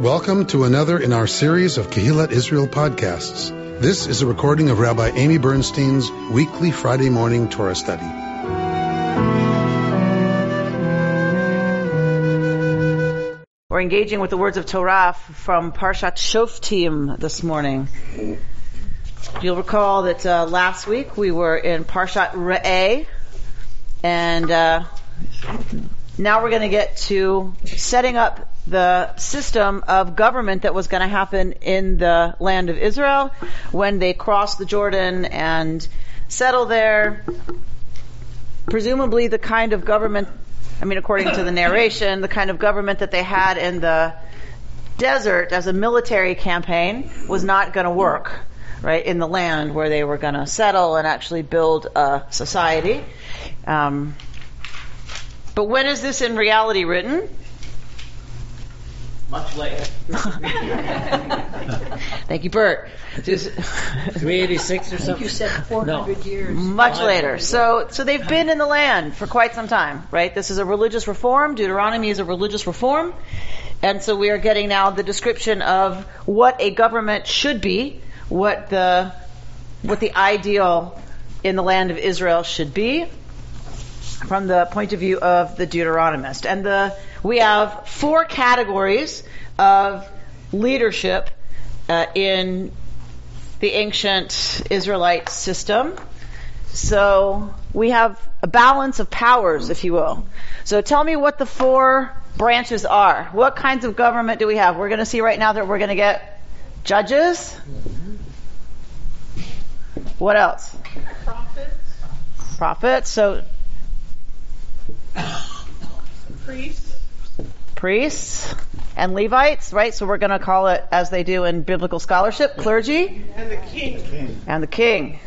Welcome to another in our series of Kehillat Israel podcasts. This is a recording of Rabbi Amy Bernstein's weekly Friday morning Torah study. We're engaging with the words of Torah from Parshat Shoftim this morning. You'll recall that uh, last week we were in Parshat Re'eh, and uh, now we're going to get to setting up the system of government that was going to happen in the land of Israel when they crossed the Jordan and settle there. Presumably the kind of government, I mean, according to the narration, the kind of government that they had in the desert as a military campaign was not going to work, right, in the land where they were going to settle and actually build a society. Um, but when is this in reality written? Much later. Thank you, Bert. 386 or something? You said 400 years. Much later. So, so they've been in the land for quite some time, right? This is a religious reform. Deuteronomy is a religious reform. And so we are getting now the description of what a government should be, what the, what the ideal in the land of Israel should be from the point of view of the Deuteronomist. And the, we have four categories of leadership uh, in the ancient Israelite system. So we have a balance of powers, if you will. So tell me what the four branches are. What kinds of government do we have? We're going to see right now that we're going to get judges. What else? Prophets, Prophets. So priests, priests and Levites, right? So we're going to call it as they do in biblical scholarship, clergy and the king. and the king.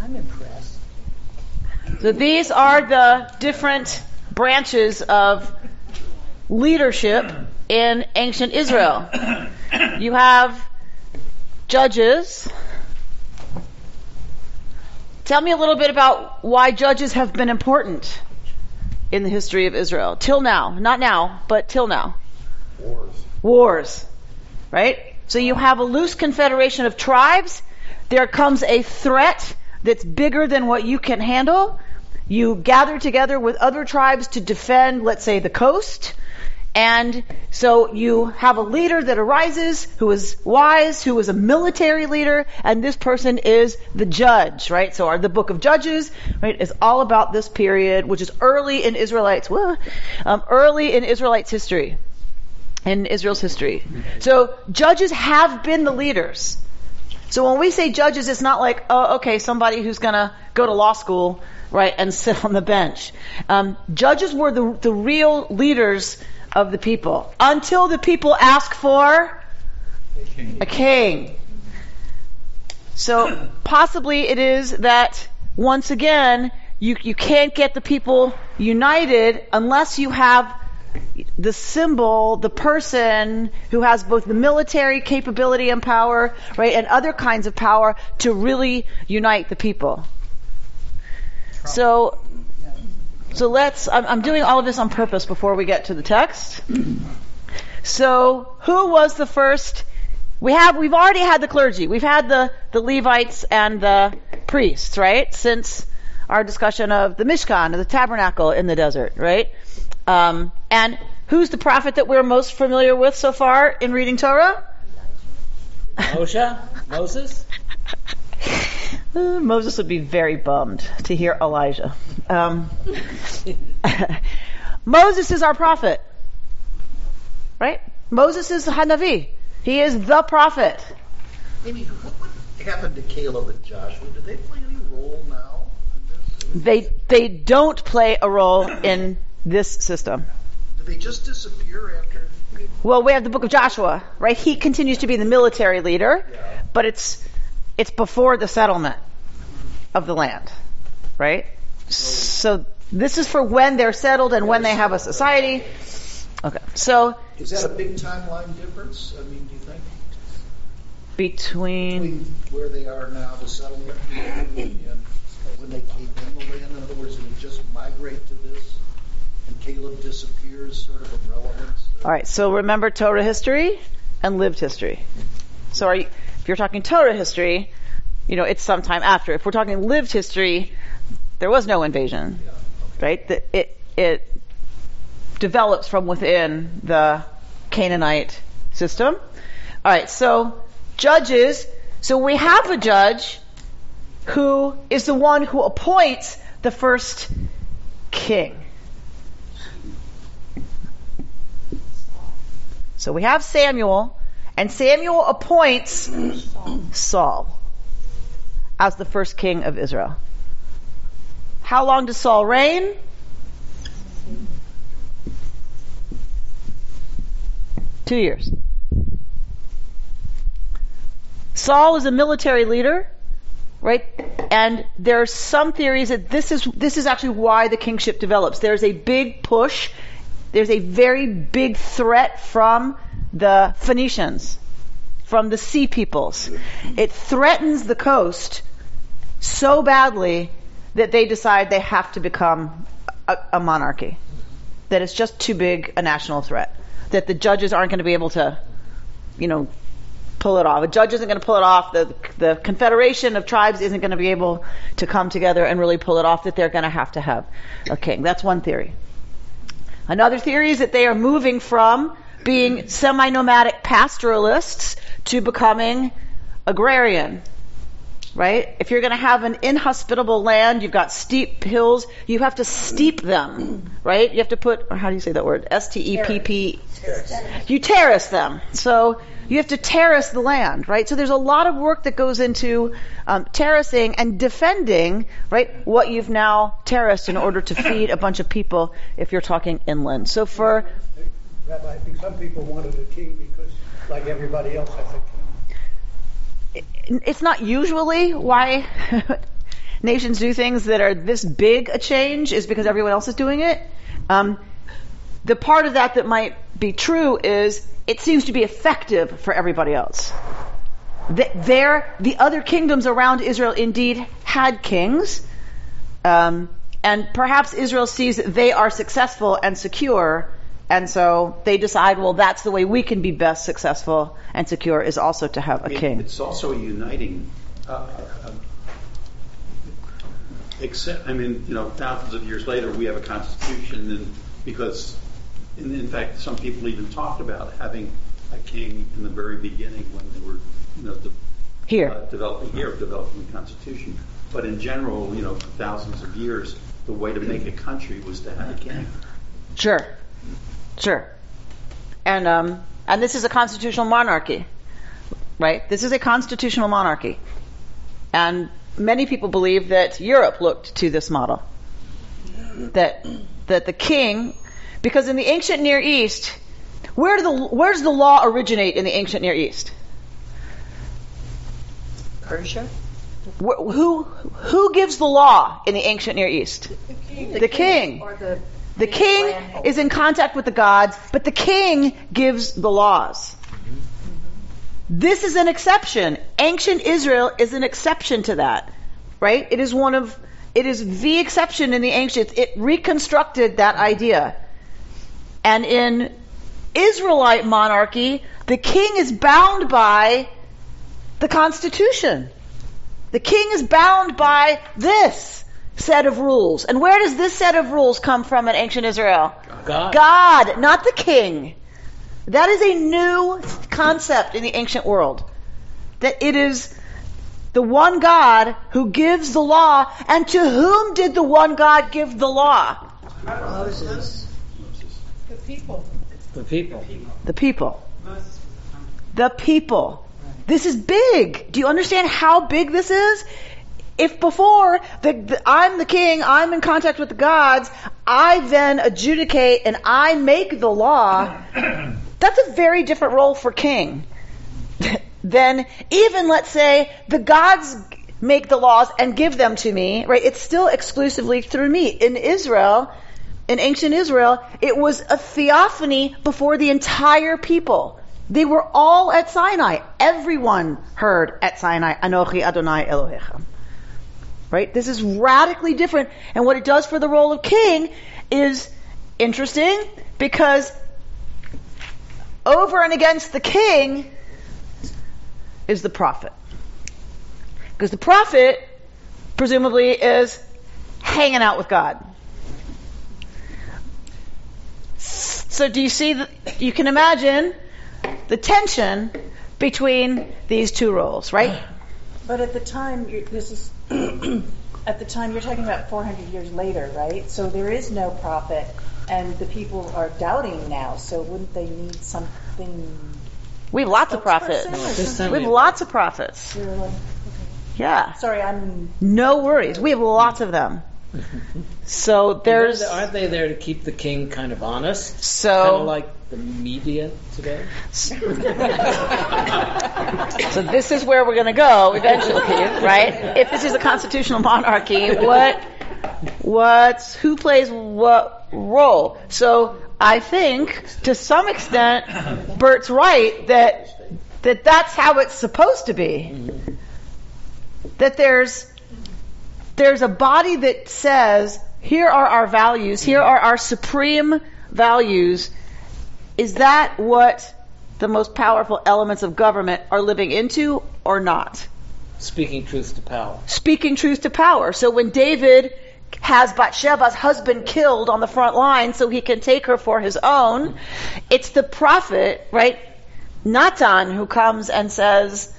I'm impressed. So these are the different branches of leadership in ancient Israel. You have judges. Tell me a little bit about why judges have been important in the history of Israel. Till now. Not now, but till now. Wars. Wars. Right? So you have a loose confederation of tribes. There comes a threat that's bigger than what you can handle. You gather together with other tribes to defend, let's say, the coast. And so you have a leader that arises who is wise, who is a military leader, and this person is the judge, right? So our, the book of Judges, right, is all about this period, which is early in Israelites, um, early in Israelites history, in Israel's history. So judges have been the leaders. So when we say judges, it's not like, oh, okay, somebody who's gonna go to law school, right, and sit on the bench. Um, judges were the, the real leaders of the people until the people ask for a king. So possibly it is that once again, you, you can't get the people united unless you have the symbol, the person who has both the military capability and power, right, and other kinds of power to really unite the people. So, so let's, I'm, I'm doing all of this on purpose before we get to the text. So, who was the first? We have, we've already had the clergy. We've had the, the Levites and the priests, right? Since our discussion of the Mishkan, the tabernacle in the desert, right? Um, and who's the prophet that we're most familiar with so far in reading Torah? Moshe? Moses? Uh, Moses would be very bummed to hear Elijah. Um, Moses is our prophet, right? Moses is the Hanavi. He is the prophet. Amy, what would happen to Caleb and Joshua? Do they play any role now in this? They they don't play a role in this system. Do they just disappear after? Well, we have the book of Joshua, right? He continues to be the military leader, but it's it's before the settlement of the land, right? So this is for when they're settled and when they have a society. Okay, so Is that a big timeline difference? I mean, do you think between between where they are now, the settlement, and when they came in the land? In other words, did it just migrate to this and Caleb disappears sort of in relevance? All right, so remember Torah history and lived history. So are you, if you're talking Torah history, you know, it's sometime after. If we're talking lived history, there was no invasion, right? The, it, it develops from within the Canaanite system. All right, so judges, so we have a judge who is the one who appoints the first king. So we have Samuel, and Samuel appoints Saul as the first king of Israel. How long does Saul reign? Two years. Saul is a military leader, right? And there are some theories that this is this is actually why the kingship develops. There's a big push. There's a very big threat from the Phoenicians, from the sea peoples. It threatens the coast so badly that they decide they have to become a, a monarchy. That it's just too big a national threat. That the judges aren't going to be able to, you know, pull it off. A judge isn't going to pull it off. The, the confederation of tribes isn't going to be able to come together and really pull it off. That they're going to have to have a king. That's one theory. Another theory is that they are moving from being semi-nomadic pastoralists to becoming agrarian. Right? If you're going to have an inhospitable land, you've got steep hills, you have to steep them. Right? You have to put, or how do you say that word? S-T-E-P-P. You terrace them. So you have to terrace the land, right? So there's a lot of work that goes into um, terracing and defending, right, what you've now terraced in order to feed a bunch of people if you're talking inland. So for Rabbi, I think some people wanted a king because, like everybody else, I king. It's not usually why nations do things that are this big a change is because everyone else is doing it. Um, the part of that that might be true is it seems to be effective for everybody else. Th- There, the other kingdoms around Israel indeed had kings, um, and perhaps Israel sees that they are successful and secure, and so they decide, well, that's the way we can be best successful and secure is also to have a mean, king. It's also a uniting, uh, uh, except, I mean, you know, thousands of years later, we have a constitution, and because, in, in fact, some people even talked about having a king in the very beginning when they were, you know, de- Here. uh, developing here, developing the constitution. But in general, you know, for thousands of years, the way to make a country was to have a king. Sure, sure. And um, and this is a constitutional monarchy, right? This is a constitutional monarchy, and many people believe that Europe looked to this model. That that the king, because in the ancient Near East, where do the where does the law originate in the ancient Near East? Persia? Wh- Who who gives the law in the ancient Near East? The king. Or the The king is in contact with the gods, but the king gives the laws. This is an exception. Ancient Israel is an exception to that, right? It is one of, it is the exception in the ancients. It reconstructed that idea. And in Israelite monarchy, the king is bound by the Constitution. The king is bound by this set of rules. And where does this set of rules come from in ancient Israel? God. God, not the king. That is a new concept in the ancient world. That it is the one God who gives the law, and to whom did the one God give the law? Moses. The people. The people. The people. The people. This is big. Do you understand how big this is? If before the, the, I'm the king, I'm in contact with the gods, I then adjudicate and I make the law, that's a very different role for king than even, let's say, the gods make the laws and give them to me, right? It's still exclusively through me. In Israel, in ancient Israel, it was a theophany before the entire people. They were all at Sinai. Everyone heard at Sinai, Anochi Adonai Elohecha. Right? This is radically different. And what it does for the role of king is interesting because over and against the king is the prophet. Because the prophet presumably is hanging out with God. So do you see that you can imagine the tension between these two roles, right? But at the time, this is at the time you're talking about 400 years later, right? So there is no prophet, and the people are doubting now. So wouldn't they need something? We have lots of prophets. spokesperson or This something? time We have lots of prophets. You're Yeah. sorry, I'm. No worries. We have lots of them. So there's aren't they there to keep the king kind of honest? Kind of so like the media today. so this is where we're going to go eventually, right? If this is a constitutional monarchy, what what's who plays what role? So I think to some extent Bert's right that that that's how it's supposed to be. That there's there's a body that says, here are our values, here are our supreme values. Is that what the most powerful elements of government are living into or not? Speaking truth to power. Speaking truth to power. So when David has Bathsheba's husband killed on the front line so he can take her for his own, it's the prophet, right? Natan who comes and says,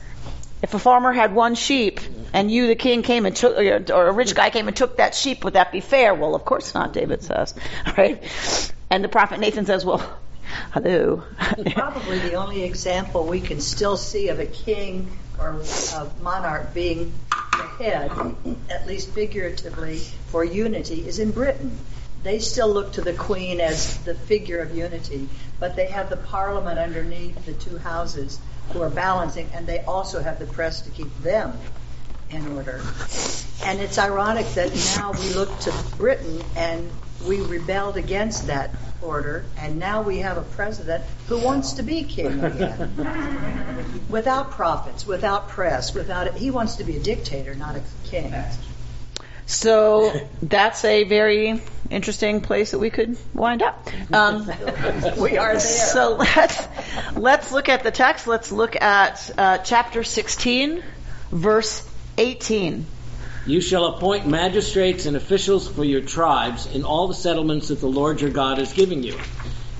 if a farmer had one sheep and you, the king, came and took, uh, or a rich guy came and took that sheep, would that be fair? Well, of course not, David says, right? And the prophet Nathan says, well, hello. Probably the only example we can still see of a king or a monarch being the head, at least figuratively, for unity is in Britain. They still look to the Queen as the figure of unity, but they have the Parliament underneath the two houses who are balancing, and they also have the press to keep them in order. And it's ironic that now we look to Britain and we rebelled against that order, and now we have a president who wants to be king again. without prophets, without press, without he wants to be a dictator, not a king. So that's a very interesting place that we could wind up. Um, We are there. So let's let's look at the text. Let's look at uh, chapter 16, verse 18. You shall appoint magistrates and officials for your tribes in all the settlements that the Lord your God is giving you,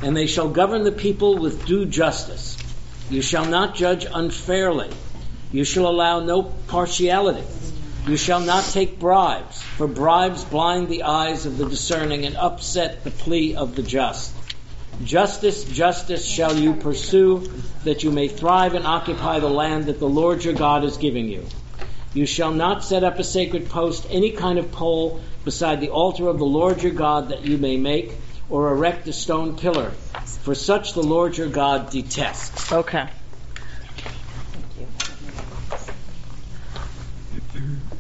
and they shall govern the people with due justice. You shall not judge unfairly. You shall allow no partiality. You shall not take bribes, for bribes blind the eyes of the discerning and upset the plea of the just. Justice, justice shall you pursue, that you may thrive and occupy the land that the Lord your God is giving you. You shall not set up a sacred post, any kind of pole, beside the altar of the Lord your God that you may make, or erect a stone pillar, for such the Lord your God detests. Okay.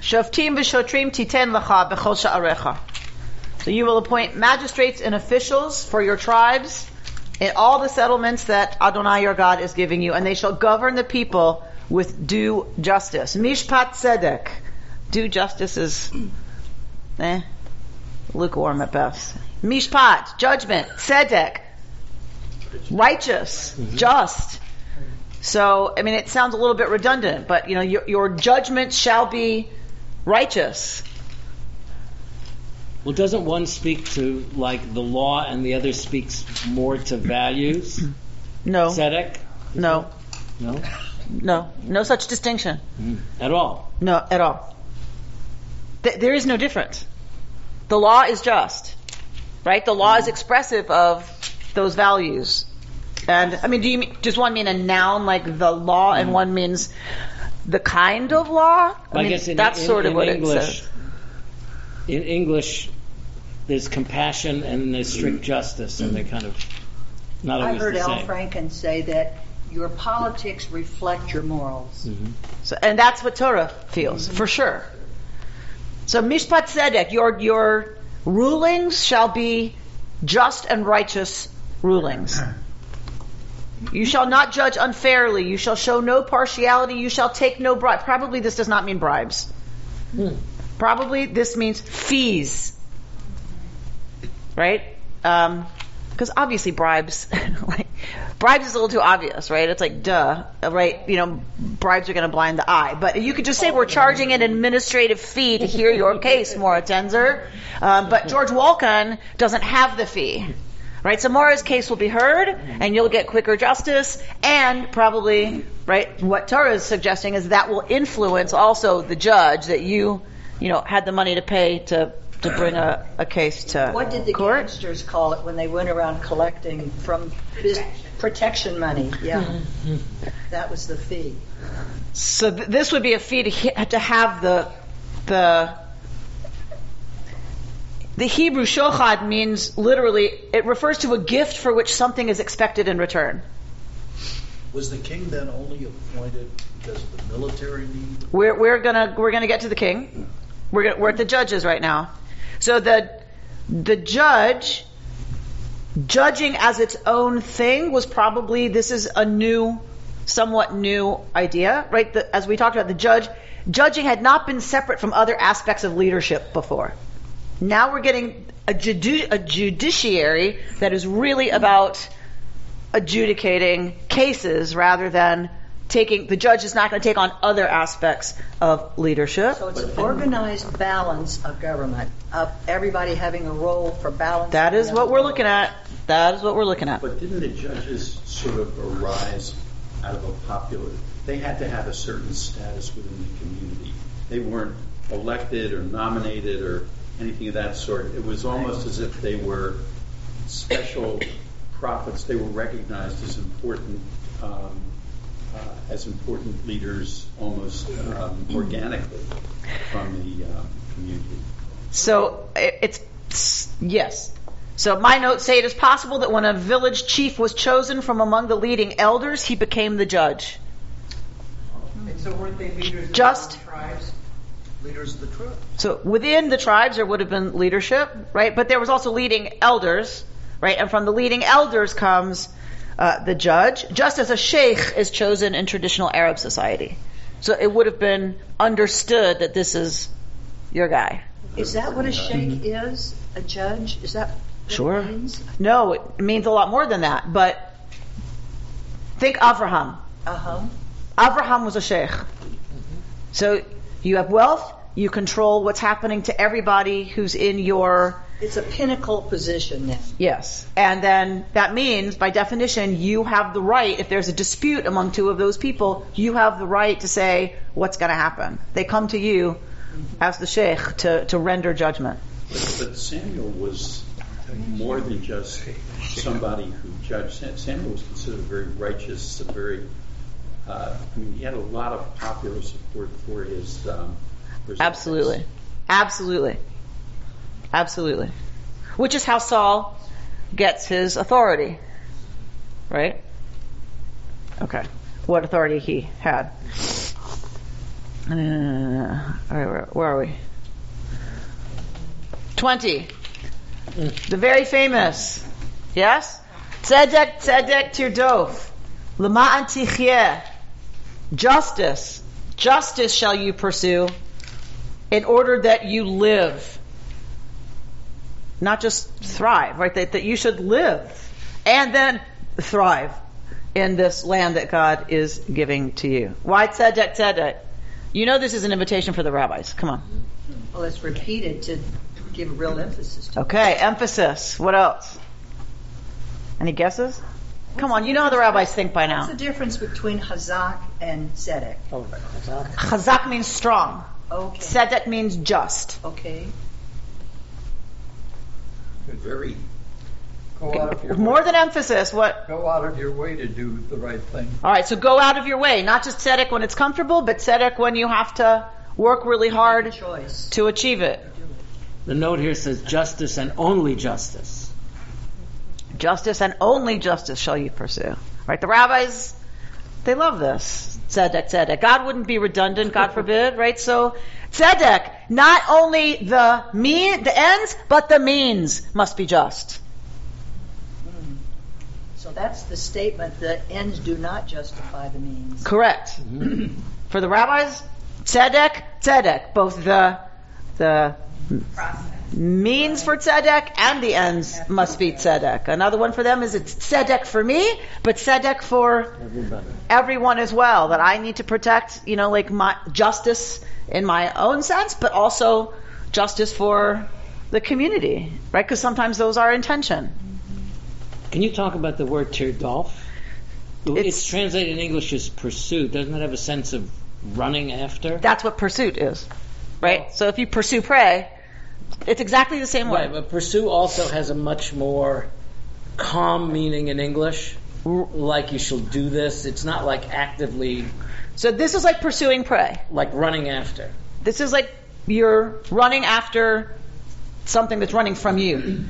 Shoftim v'shotrim titen b'chol sha'arecha. So you will appoint magistrates and officials for your tribes in all the settlements that Adonai your God is giving you, and they shall govern the people with due justice. Mishpat tzedek. Due justice is, eh, lukewarm at best. Mishpat, judgment. Tzedek, righteous, just. So, I mean, it sounds a little bit redundant, but you know, your, your judgment shall be righteous. Well, doesn't one speak to like the law and the other speaks more to values? No, Tzedek? no, No? No, no such distinction. Hmm. At all. No, at all. Th- there is no difference. The law is just, right? The law is hmm. expressive of those values. And I mean, do you mean, does one mean a noun like the law, and hmm. one means the kind of law? I, mean, guess in, that's in- sort of in what English, it says. In English, there's compassion and there's strict justice, and they're kind of not I always heard the Al. Franken say that your politics reflect your morals. Mm-hmm. So, and that's what Torah feels, mm-hmm. for sure. So mishpat tzedek, your your rulings shall be just and righteous rulings. You shall not judge unfairly. You shall show no partiality. You shall take no bribe. Probably this does not mean bribes. Hmm. Probably this means fees. Right? Um, because obviously bribes, like bribes is a little too obvious, right? It's like duh, right? You know, bribes are going to blind the eye. But you could just say we're charging an administrative fee to hear your case, Maura Tenzer. Um, but George Walken doesn't have the fee. Right, so Maura's case will be heard, and you'll get quicker justice, and probably, right, what Torah is suggesting is that will influence also the judge that you, you know, had the money to pay to to bring a, a case to What did the court. gangsters call it when they went around collecting from bus- protection money? Yeah, mm-hmm. that was the fee. So th- this would be a fee to, he- to have the the the Hebrew shochad means literally it refers to a gift for which something is expected in return. Was the king then only appointed because of the military need? We're we're gonna we're gonna get to the king. We're gonna, we're at the judges right now. So the the judge judging as its own thing was probably this is a new somewhat new idea, right? The, as we talked about, the judge judging had not been separate from other aspects of leadership before. Now we're getting a, judu- a judiciary that is really about adjudicating cases rather than taking the judge is not going to take on other aspects of leadership. So it's an organized balance of government, of everybody having a role for balance. That is what we're looking at. That is what we're looking at. But didn't the judges sort of arise out of a popular? They had to have a certain status within the community. They weren't elected or nominated or anything of that sort. It was almost as if they were special prophets. They were recognized as important, um, as important leaders, almost um, organically from the um, community. So it's yes. So my notes say it is possible that when a village chief was chosen from among the leading elders, he became the judge. And so weren't they leaders Just- their own tribes? Leaders of the tribe. So within the tribes, there would have been leadership, right? But there was also leading elders, right? And from the leading elders comes uh, the judge, just as a sheikh is chosen in traditional Arab society. So it would have been understood that this is your guy. Is that what a sheikh is? A judge? Is that what Sure. it means? No, it means a lot more than that. But think Avraham. Uh huh. Avraham was a sheikh. So you have wealth, you control what's happening to everybody who's in your It's a pinnacle position then. Yes. And then that means, by definition, you have the right, if there's a dispute among two of those people, you have the right to say what's going to happen. They come to you as the sheikh to, to render judgment. But Samuel was more than just somebody who judged. Samuel was considered very righteous, a very. Uh, I mean, he had a lot of popular support for his. Um, for his Absolutely. Absolutely. Absolutely. Which is how Saul gets his authority. Right? Okay. What authority he had. Uh, all right, where, where are we? 20. The very famous. Yes? Tzedek, tzedek, tirdof. Lema'an tichyeh. Justice. Justice shall you pursue in order that you live. Not just thrive, right? That, that you should live and then thrive in this land that God is giving to you. Why tzedek, tzedek? You know this is an invitation for the rabbis. Come on. Well, it's repeated to give real emphasis to. Okay, emphasis. What else? Any guesses? Come on, you know how the rabbis think by now. What's the difference between Hazak and Tzedek? Oh, Hazak means strong. Okay. Tzedek means just. Okay. Very. Go out of your More way. than emphasis, what? Go out of your way to do the right thing. All right, so go out of your way. Not just tzedek when it's comfortable, but tzedek when you have to work really hard to achieve it. The note here says justice and only justice. Justice and only justice shall you pursue. Right? The rabbis, they love this. Tzedek, tzedek. God wouldn't be redundant, God forbid, right? So, tzedek, not only the mean, the ends, but the means must be just. So that's the statement that ends do not justify the means. Correct. Mm-hmm. For the rabbis, tzedek, tzedek. Both the, the means for tzedek and the ends must be tzedek. Another one for them is it's tzedek for me, but tzedek for Everybody. everyone as well. That I need to protect, you know, like my justice in my own sense, but also justice for the community, right? Because sometimes those are in tension. Can you talk about the word tirdof? It's, It's- translated in English as pursuit. Doesn't it have a sense of running after? That's what pursuit is, right? So if you pursue prey, it's exactly the same Right, way. but pursue also has a much more calm meaning in English. Like you shall do this. It's not like actively So this is like pursuing prey. like running after. This is like you're running after something that's running from you.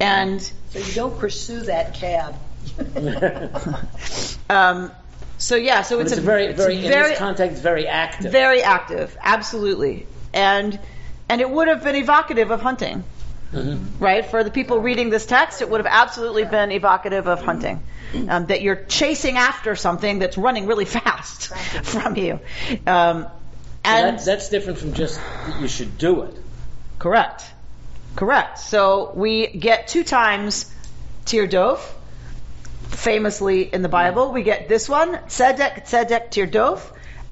And So you don't pursue that cab. um, so yeah, so it's, it's a very, it's very, in this context, very active. very active, absolutely. And and it would have been evocative of hunting, Mhm. right? For the people reading this text, it would have absolutely been evocative of hunting. Um, that you're chasing after something that's running really fast from you. Um, and that, that's different from just that you should do it. Correct. Correct. So we get two times tirdof, famously in the Bible. We get this one, tzedek, tzedek, tirdof,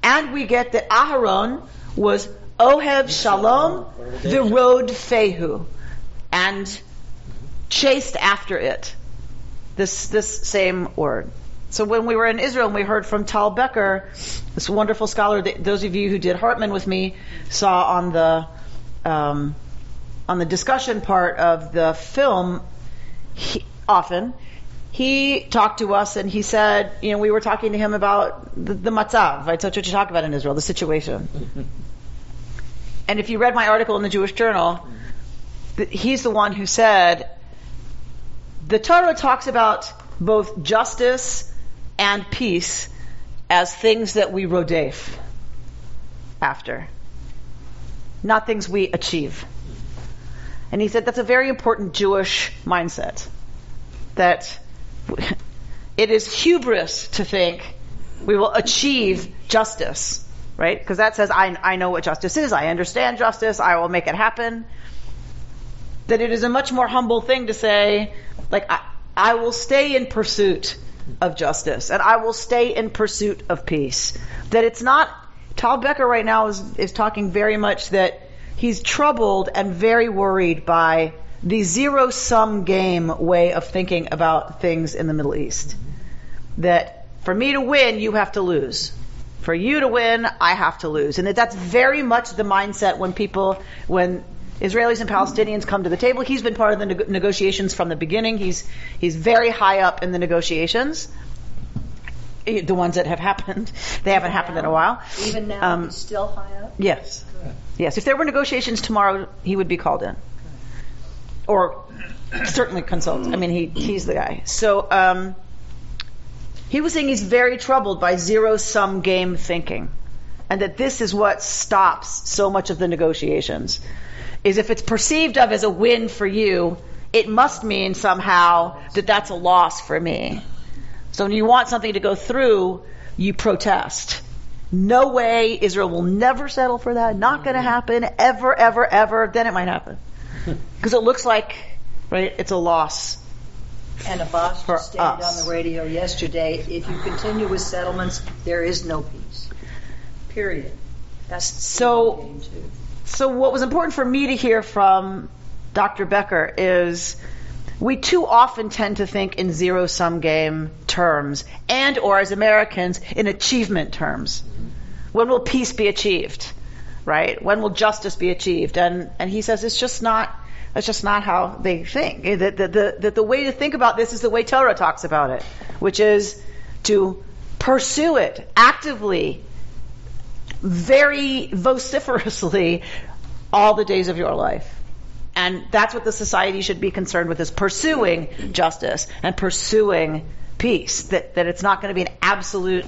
and we get that Aharon was ohev shalom, the road fehu, and chased after it. This this same word. So when we were in Israel and we heard from Tal Becker, this wonderful scholar that those of you who did Hartman with me saw on the um, on the discussion part of the film, he, often he talked to us and he said, you know, we were talking to him about the, the matzav, right? So that's what you talk about in Israel, the situation. And if you read my article in the Jewish Journal, he's the one who said the Torah talks about both justice and peace as things that we rodef after, not things we achieve. And he said that's a very important Jewish mindset. That it is hubris to think we will achieve justice, right? Because that says, I, I know what justice is, I understand justice, I will make it happen. That it is a much more humble thing to say, like, I, I will stay in pursuit of justice and I will stay in pursuit of peace. That it's not, Tal Becker right now is, is talking very much that he's troubled and very worried by the zero sum game way of thinking about things in the Middle East. That for me to win, you have to lose. For you to win, I have to lose. And that that's very much the mindset when people, when Israelis and Palestinians come to the table. He's been part of the neg- negotiations from the beginning. He's, he's very high up in the negotiations. The ones that have happened. They haven't happened in a while. Even now, Um, he's still high up. Yes. Yes. If there were negotiations tomorrow, he would be called in. Or certainly consult. I mean, he, he's the guy. So, um, he was saying he's very troubled by zero sum game thinking. And that this is what stops so much of the negotiations. Is if it's perceived of as a win for you, it must mean somehow that that's a loss for me. So when you want something to go through, you protest. No way, Israel will never settle for that. Not going to happen, ever, ever, ever. Then it might happen. Because it looks like, right, it's a loss. And Abbas For stated us. on the radio yesterday, if you continue with settlements, there is no peace. Period. That's So- the game too. So what was important for me to hear from Dr. Becker is we too often tend to think in zero sum game terms and or as Americans in achievement terms. When will peace be achieved? Right? When will justice be achieved? And and he says it's just not that's just not how they think. That the, the, that the way to think about this is the way Torah talks about it, which is to pursue it actively, very vociferously all the days of your life. And that's what the society should be concerned with is pursuing justice and pursuing peace. That, that it's not going to be an absolute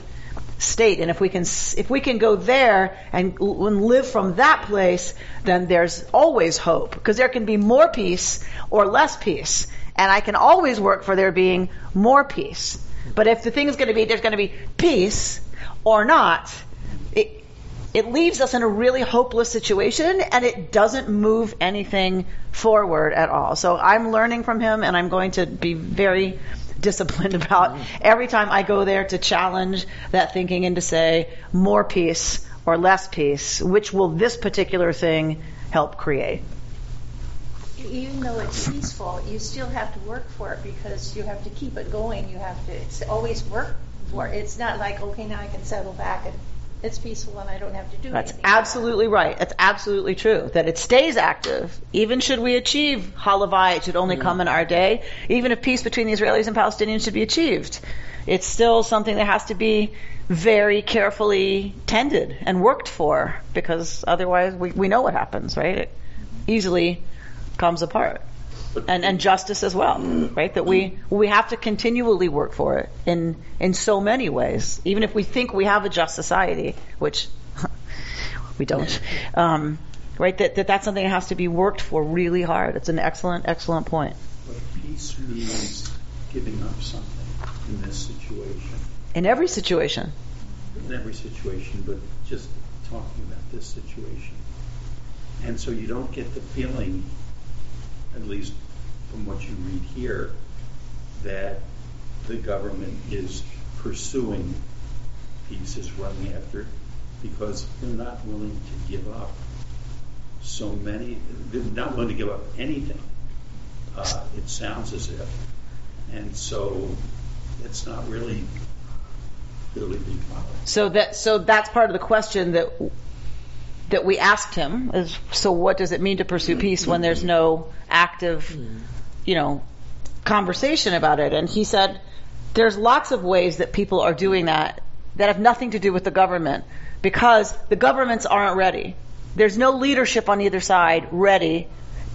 state. And if we can, if we can go there and, and live from that place, then there's always hope. Because there can be more peace or less peace. And I can always work for there being more peace. But if the thing is going to be, there's going to be peace or not, it, it leaves us in a really hopeless situation and it doesn't move anything forward at all. So I'm learning from him and I'm going to be very disciplined about every time I go there to challenge that thinking and to say more peace or less peace, which will this particular thing help create? even though it's peaceful, you still have to work for it because you have to keep it going. You have to it's always work for it. It's not like okay, now I can settle back and it's peaceful and I don't have to do That's anything. absolutely right. That's absolutely true. That it stays active. Even should we achieve Halavai, it should only come in our day. Even if peace between the Israelis and Palestinians should be achieved, it's still something that has to be very carefully tended and worked for because otherwise we, we know what happens, right? It easily comes apart. And, and justice as well, right? That we we have to continually work for it in in so many ways. Even if we think we have a just society, which we don't, um, right? That, that that's something that has to be worked for really hard. It's an excellent excellent point. But peace means giving up something in this situation. In every situation, in every situation, but just talking about this situation. And so you don't get the feeling, at least from what you read here, that the government is pursuing peace, is running after it, because they're not willing to give up so many, they're not willing to give up anything. Uh, it sounds as if. And so it's not really being. So that so that's part of the question that that we asked him is so what does it mean to pursue peace when there's no active you know conversation about it and he said there's lots of ways that people are doing that that have nothing to do with the government because the governments aren't ready there's no leadership on either side ready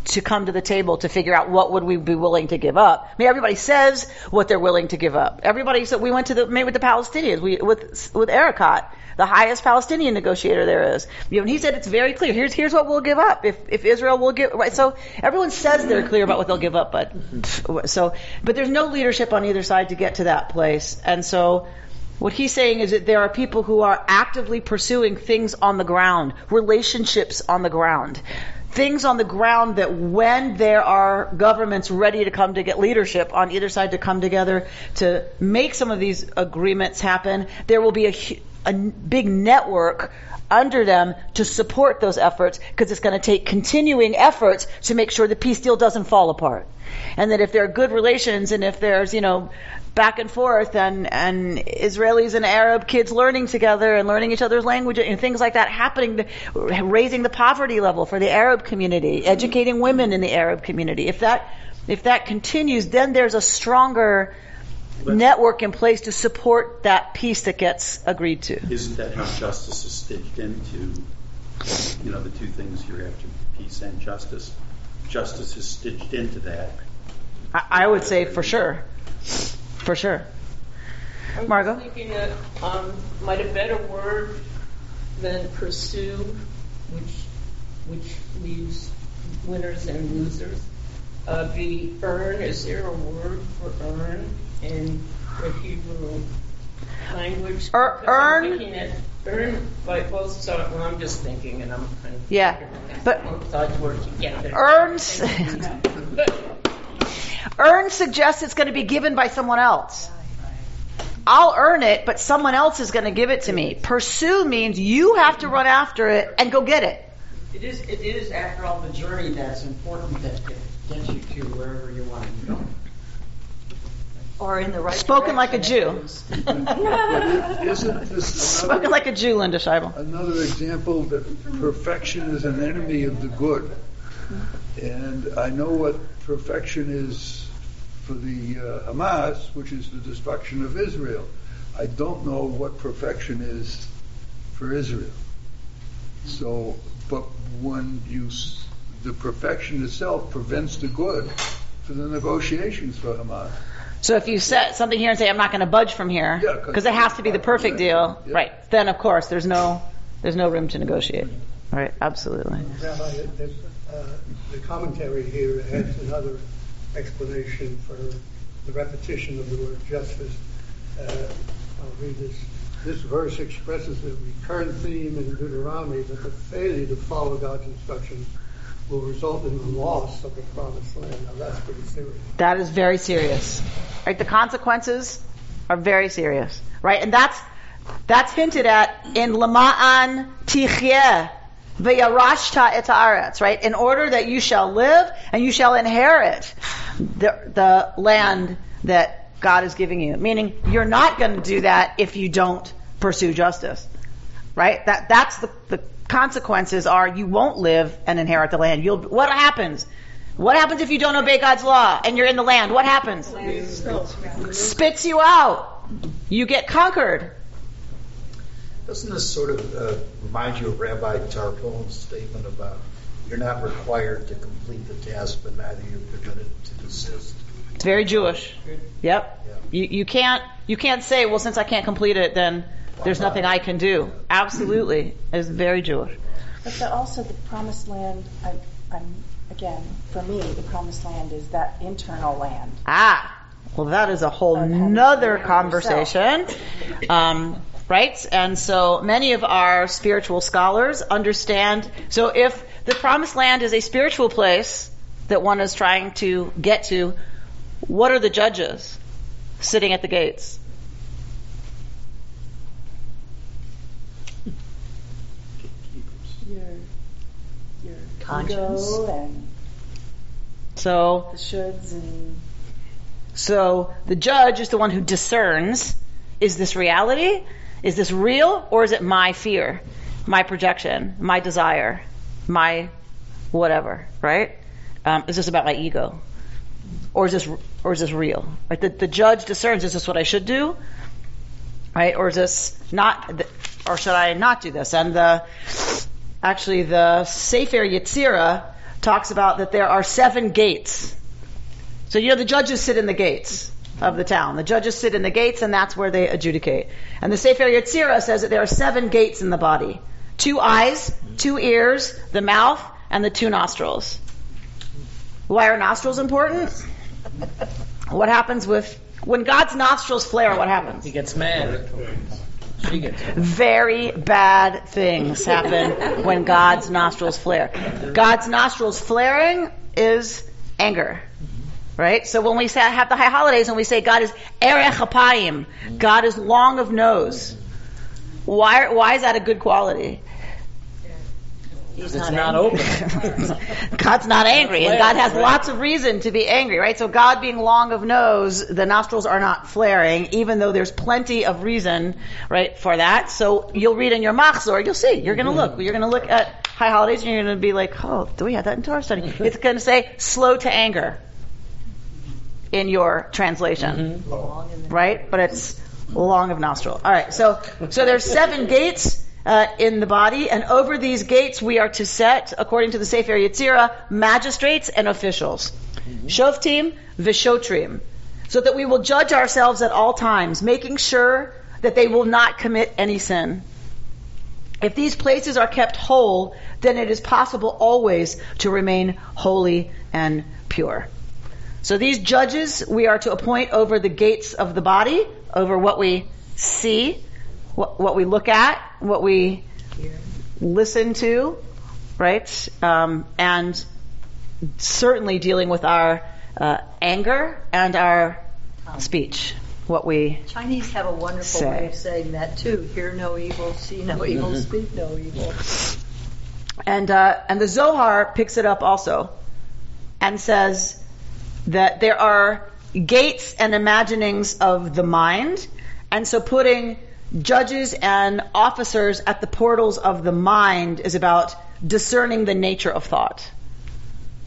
to come to the table to figure out what would we be willing to give up. I mean, everybody says what they're willing to give up. Everybody said we went to the met with the Palestinians, we with with Erekat, the highest Palestinian negotiator there is. You know, and he said it's very clear. Here's here's what we'll give up if if Israel will give right. So everyone says they're clear about what they'll give up, but so but there's no leadership on either side to get to that place, and so. What he's saying is that there are people who are actively pursuing things on the ground, relationships on the ground things on the ground that when there are governments ready to come to get leadership on either side to come together to make some of these agreements happen, there will be a, a big network under them to support those efforts because it's going to take continuing efforts to make sure the peace deal doesn't fall apart. And that if there are good relations and if there's, you know, back and forth and, and Israelis and Arab kids learning together and learning each other's language and things like that happening, raising the poverty level for the Arab community, educating women in the Arab community. If that, if that continues, then there's a stronger network in place to support that peace that gets agreed to. Isn't that how justice is stitched into, you know, the two things here after peace and justice? Justice is stitched into that. I, I would say for sure. For sure. I'm Margot? thinking that um, might a better word than pursue, which which leaves winners and losers, uh, be earn. Is there a word for earn in the Hebrew language? Er- Because I'm earn? thinking it- Earn by both sides. Well, I'm just thinking, and I'm kind of Yeah, but both sides work together. earns But earn suggests it's going to be given by someone else. I'll earn it, but someone else is going to give it to me. Pursue means you have to run after it and go get it. It is, it is, after all, the journey that's important that gets you to wherever you want to go. Or in the right Spoken like a. Jew. Isn't this Spoken another, like a Jew, Linda Scheibel. another example that perfection is an enemy of the good? And I know what perfection is for the uh, Hamas, which is the destruction of Israel. I don't know what perfection is for Israel. So, but when you, the perfection itself prevents the good for the negotiations for Hamas. So if you set something here and say I'm not going to budge from here Yeah, 'cause- because it has to be the perfect deal, Yeah. right? Then of course there's no there's no room to negotiate. Right? Absolutely. Rabbi, there's, uh, the commentary here adds another explanation for the repetition of the word justice. Uh, I'll read this. this verse expresses a recurrent theme in Deuteronomy that the failure to follow God's instructions will result in the loss of the promised land. Now that's pretty serious. That is very serious. Right? The consequences are very serious. Right? And that's that's hinted at in Lama'an Tichyeh V'yarashta et right? In order that you shall live and you shall inherit the, the land that God is giving you. Meaning, you're not going to do that if you don't pursue justice, right? That that's the, the consequences are you won't live and inherit the land. You'll what happens? What happens if you don't obey God's law and you're in the land? What happens? Spits you out. You get conquered. Doesn't this sort of uh, remind you of Rabbi Tarfon's statement about you're not required to complete the task, but neither you're permitted to desist? It's very Jewish. Yep. You, you can't you can't say, well, since I can't complete it, then there's nothing I can do. Absolutely, it's very Jewish. But the, also the promised land. I, I'm again for me, the promised land is that internal land. Ah, well, that is a whole nother conversation. Um, right? And so many of our spiritual scholars understand. So if the promised land is a spiritual place that one is trying to get to, what are the judges sitting at the gates? Your your Conscience. and So the shoulds and So the judge is the one who discerns is this reality? Is this real? Or is it my fear, my projection, my desire, my whatever, right? Um, is this about my ego? Or is this, or is this real? Right? The, the judge discerns, is this what I should do? Right? Or is this not, or should I not do this? And the, actually the Sefer Yetzirah talks about that there are seven gates so you know the judges sit in the gates of the town. The judges sit in the gates, and that's where they adjudicate. And the Sefer Yetzirah says that there are seven gates in the body: two eyes, two ears, the mouth, and the two nostrils. Why are nostrils important? What happens with when God's nostrils flare? What happens? He gets mad. Very bad things happen when God's nostrils flare. God's nostrils flaring is anger. Right? So when we say, I have the high holidays and we say God is erech apayim, God is long of nose. Why, why is that a good quality? It's not open. God's not angry, and God has lots of reason to be angry, right? So God being long of nose, the nostrils are not flaring, even though there's plenty of reason, right, for that. So you'll read in your machzor, you'll see. You're going to look. You're going to look at high holidays, and you're going to be like, oh, do we have that in Torah study? It's going to say slow to anger in your translation, mm-hmm. right? But it's long of nostril. All right. So so there's seven gates. Uh, in the body, and over these gates we are to set, according to the Sefer Yetzirah, magistrates and officials, shoftim v'shotrim, so that we will judge ourselves at all times, making sure that they will not commit any sin. If these places are kept whole, then it is possible always to remain holy and pure. So these judges we are to appoint over the gates of the body, over what we see, what, what we look at, what we listen to, right? Um, and certainly dealing with our uh, anger and our speech, what we Chinese have a wonderful Say. way of saying that too. Hear no evil, see no evil, speak no evil. And uh, and the Zohar picks it up also, and says that there are gates and imaginings of the mind, and so putting judges and officers at the portals of the mind is about discerning the nature of thought,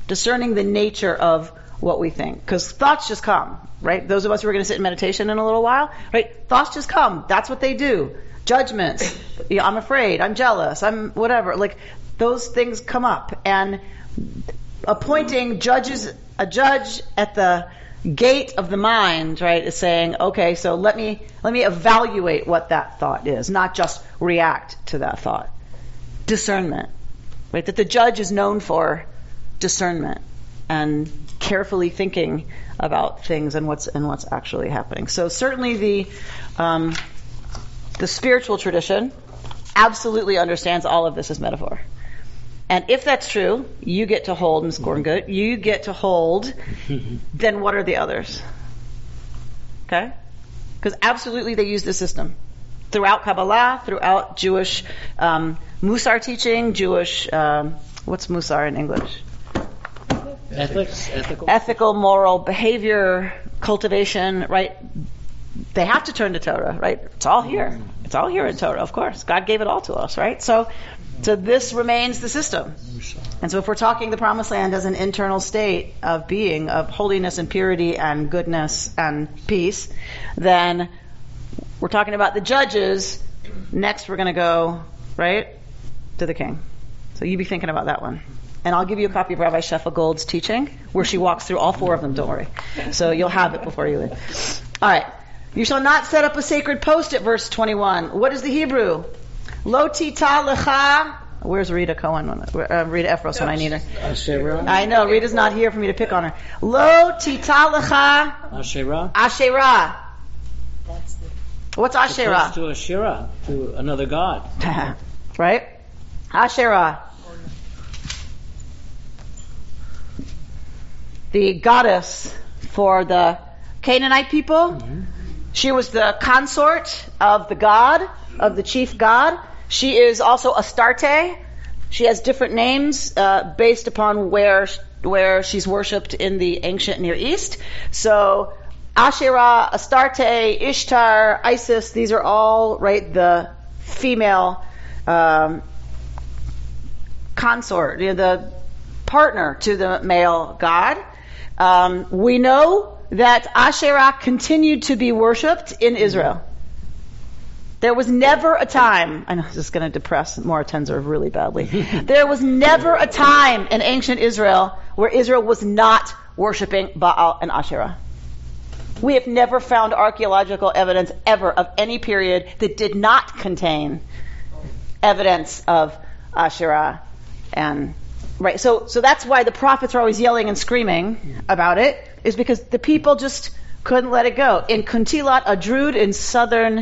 discerning the nature of what we think, because thoughts just come, right? Those of us who are going to sit in meditation in a little while, right? Thoughts just come. That's what they do. Judgments. Know, I'm afraid. I'm jealous. I'm whatever. Like those things come up, and appointing judges, a judge at the gate of the mind, right, is saying, okay, so let me let me evaluate what that thought is, not just react to that thought. Discernment, right? That the judge is known for discernment and carefully thinking about things and what's and what's actually happening. So certainly the um, the spiritual tradition absolutely understands all of this as metaphor. And if that's true, you get to hold, Ms. Gorngood, you get to hold, then what are the others? Okay? Because absolutely they use the system. Throughout Kabbalah, throughout Jewish um, Musar teaching, Jewish, um, what's Musar in English? Ethics, ethical. Ethical, moral behavior, cultivation, right? They have to turn to Torah, right? It's all here. It's all here in Torah, of course. God gave it all to us, right? So, so this remains the system. And so if we're talking the promised land as an internal state of being, of holiness and purity and goodness and peace, then we're talking about the judges. Next we're going to go, right, to the king. So you be thinking about that one. And I'll give you a copy of Rabbi Shefa Gold's teaching, where she walks through all four of them, don't worry. So you'll have it before you leave. All right. You shall not set up a sacred post at verse 21. What is the Hebrew? Lo tita lecha. Where's Rita Cohen? Uh, Rita Efros when I need her. Asherah. Uh, I know Rita's not here for me to pick on her. Lo tita lecha uh, Asherah. asherah. What's asherah? To Asherah, to another god. right? Asherah. The goddess for the Canaanite people. Mm-hmm. She was the consort of the god, of the chief god. She is also Astarte. She has different names uh, based upon where where she's worshipped in the ancient Near East. So Asherah, Astarte, Ishtar, Isis, these are all right the female um, consort, you know, the partner to the male god. Um, we know that Asherah continued to be worshipped in Israel. There was never a time, I know this is going to depress Maura Tenzer really badly. there was never a time in ancient Israel where Israel was not worshiping Baal and Asherah. We have never found archaeological evidence ever of any period that did not contain evidence of Asherah and right. So so that's why the prophets are always yelling and screaming about it is because the people just couldn't let it go. In Kuntillet Ajrud in southern,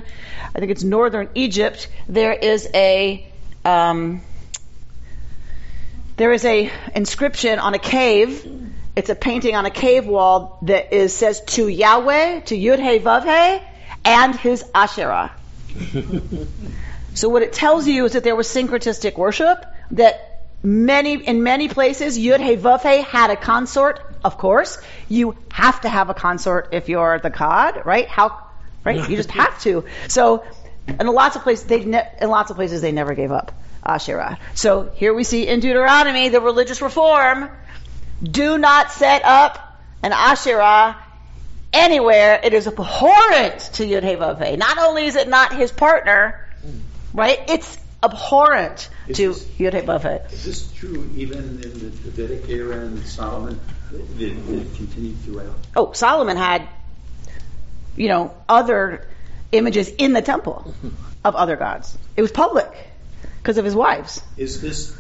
I think it's northern Egypt, there is a um, there is a inscription on a cave. It's a painting on a cave wall that is says to Yahweh, to Yud He Vav He, and his Asherah. so what it tells you is that there was syncretistic worship. That many in many places Yud He Vav He had a consort. Of course, you have to have a consort if you're the god, right? How, right? You just have to. So, in lots of places, they ne- in lots of places they never gave up uh, Asherah. So here we see in Deuteronomy the religious reform: do not set up an Asherah anywhere. It is abhorrent to Yud He Vav He. Not only is it not his partner, right? It's abhorrent Is to this- Yud He Vav He. Is this true even in the Davidic era and Solomon? Did it continue throughout? Oh, Solomon had, you know, other images in the temple of other gods. It was public because of his wives. Is this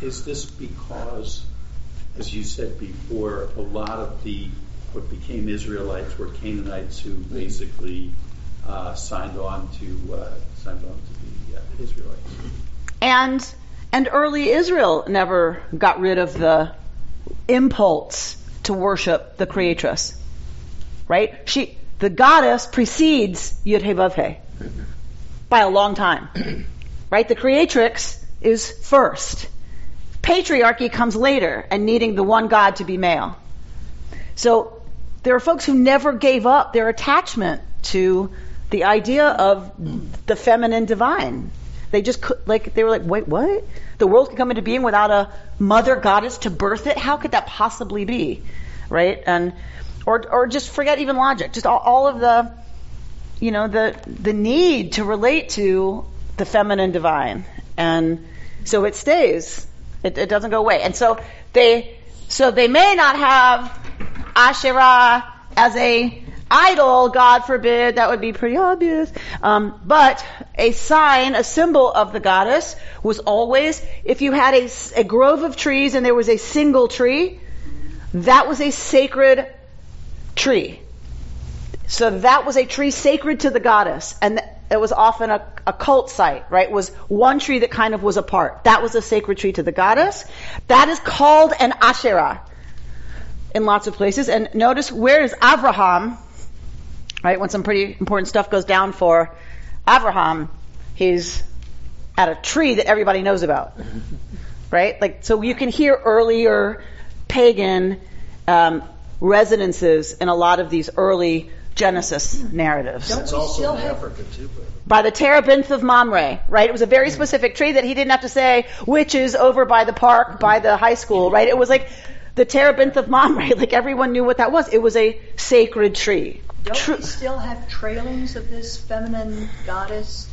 is this because, as you said before, a lot of the what became Israelites were Canaanites who basically uh, signed on to uh, signed on to be uh, Israelites? And and early Israel never got rid of the impulse to worship the creatress. Right? She the goddess precedes Yud He Vav He by a long time. Right? The creatrix is first. Patriarchy comes later and needing the one God to be male. So there are folks who never gave up their attachment to the idea of the feminine divine. They just could, like, they were like, wait, what? The world could come into being without a mother goddess to birth it? How could that possibly be? Right? And, or, or just forget even logic. Just all, all of the, you know, the, the need to relate to the feminine divine. And so it stays. It, it doesn't go away. And so they, so they may not have Asherah as a idol, God forbid, that would be pretty obvious. Um, but a sign, a symbol of the goddess was always, if you had a, a grove of trees and there was a single tree, that was a sacred tree. So that was a tree sacred to the goddess. And it was often a, a cult site, right? It was one tree that kind of was apart. That was a sacred tree to the goddess. That is called an Asherah in lots of places. And notice where is Abraham, right? When some pretty important stuff goes down for Abraham, he's at a tree that everybody knows about, right? Like, so you can hear earlier pagan um, resonances in a lot of these early Genesis narratives. That's also in Africa too. but- By the terebinth of Mamre, right? It was a very specific tree that he didn't have to say, which is over by the park, by the high school, right? It was like the terebinth of Mamre, like everyone knew what that was. It was a sacred tree. Don't True- we still have trailings of this feminine goddess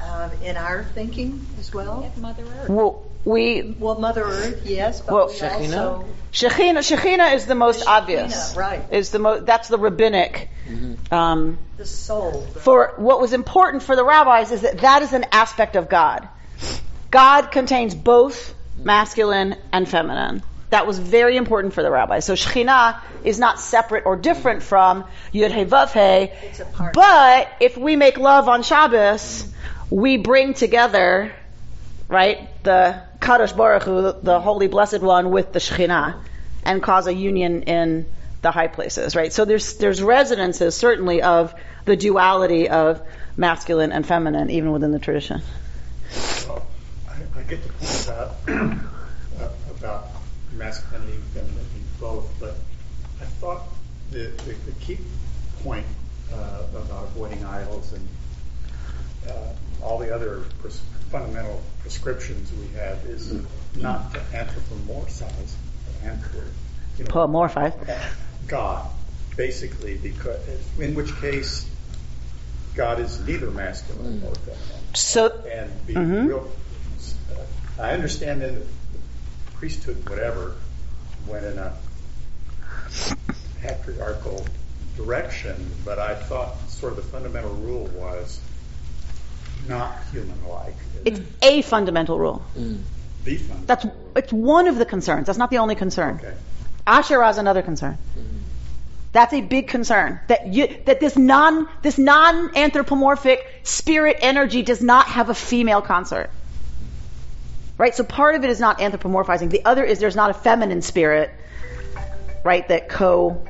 uh, in our thinking as well? Mother Earth. Well, we, Well, Mother Earth, yes, but Well, we Shekinah? also Shekhinah, Shekhinah is the most Shekinah, obvious. right. Is the mo- that's the rabbinic. Um, the soul. the- for what was important for the rabbis is that that is an aspect of God. God contains both masculine and feminine. That was very important for the rabbis. So Shekhinah is not separate or different from Yud He Vav He. It's a part. But if we make love on Shabbos, we bring together, right, the Kadosh Baruch Hu, the Holy Blessed One, with the Shekhinah, and cause a union in the high places, right? So there's there's resonances certainly of the duality of masculine and feminine, even within the tradition. Well, I, I get the point about uh, about masculinity and femininity both, but I thought the, key point uh, about avoiding idols and uh, all the other fundamental prescriptions we have is not to anthropomorphize, anthro, you know. God, basically, because in which case God is neither masculine nor feminine So and be Mhm. real. Uh, I understand that the priesthood, whatever, went in a patriarchal direction, but I thought sort of the fundamental rule was not human-like. it's a fundamental rule. Mm. the fundamental That's rule. it's one of the concerns. That's not the only concern. Okay. Asherah is another concern. Mm-hmm. That's a big concern. That you, that this non this non anthropomorphic spirit energy does not have a female consort. Right? So part of it is not anthropomorphizing. The other is there's not a feminine spirit, right, that co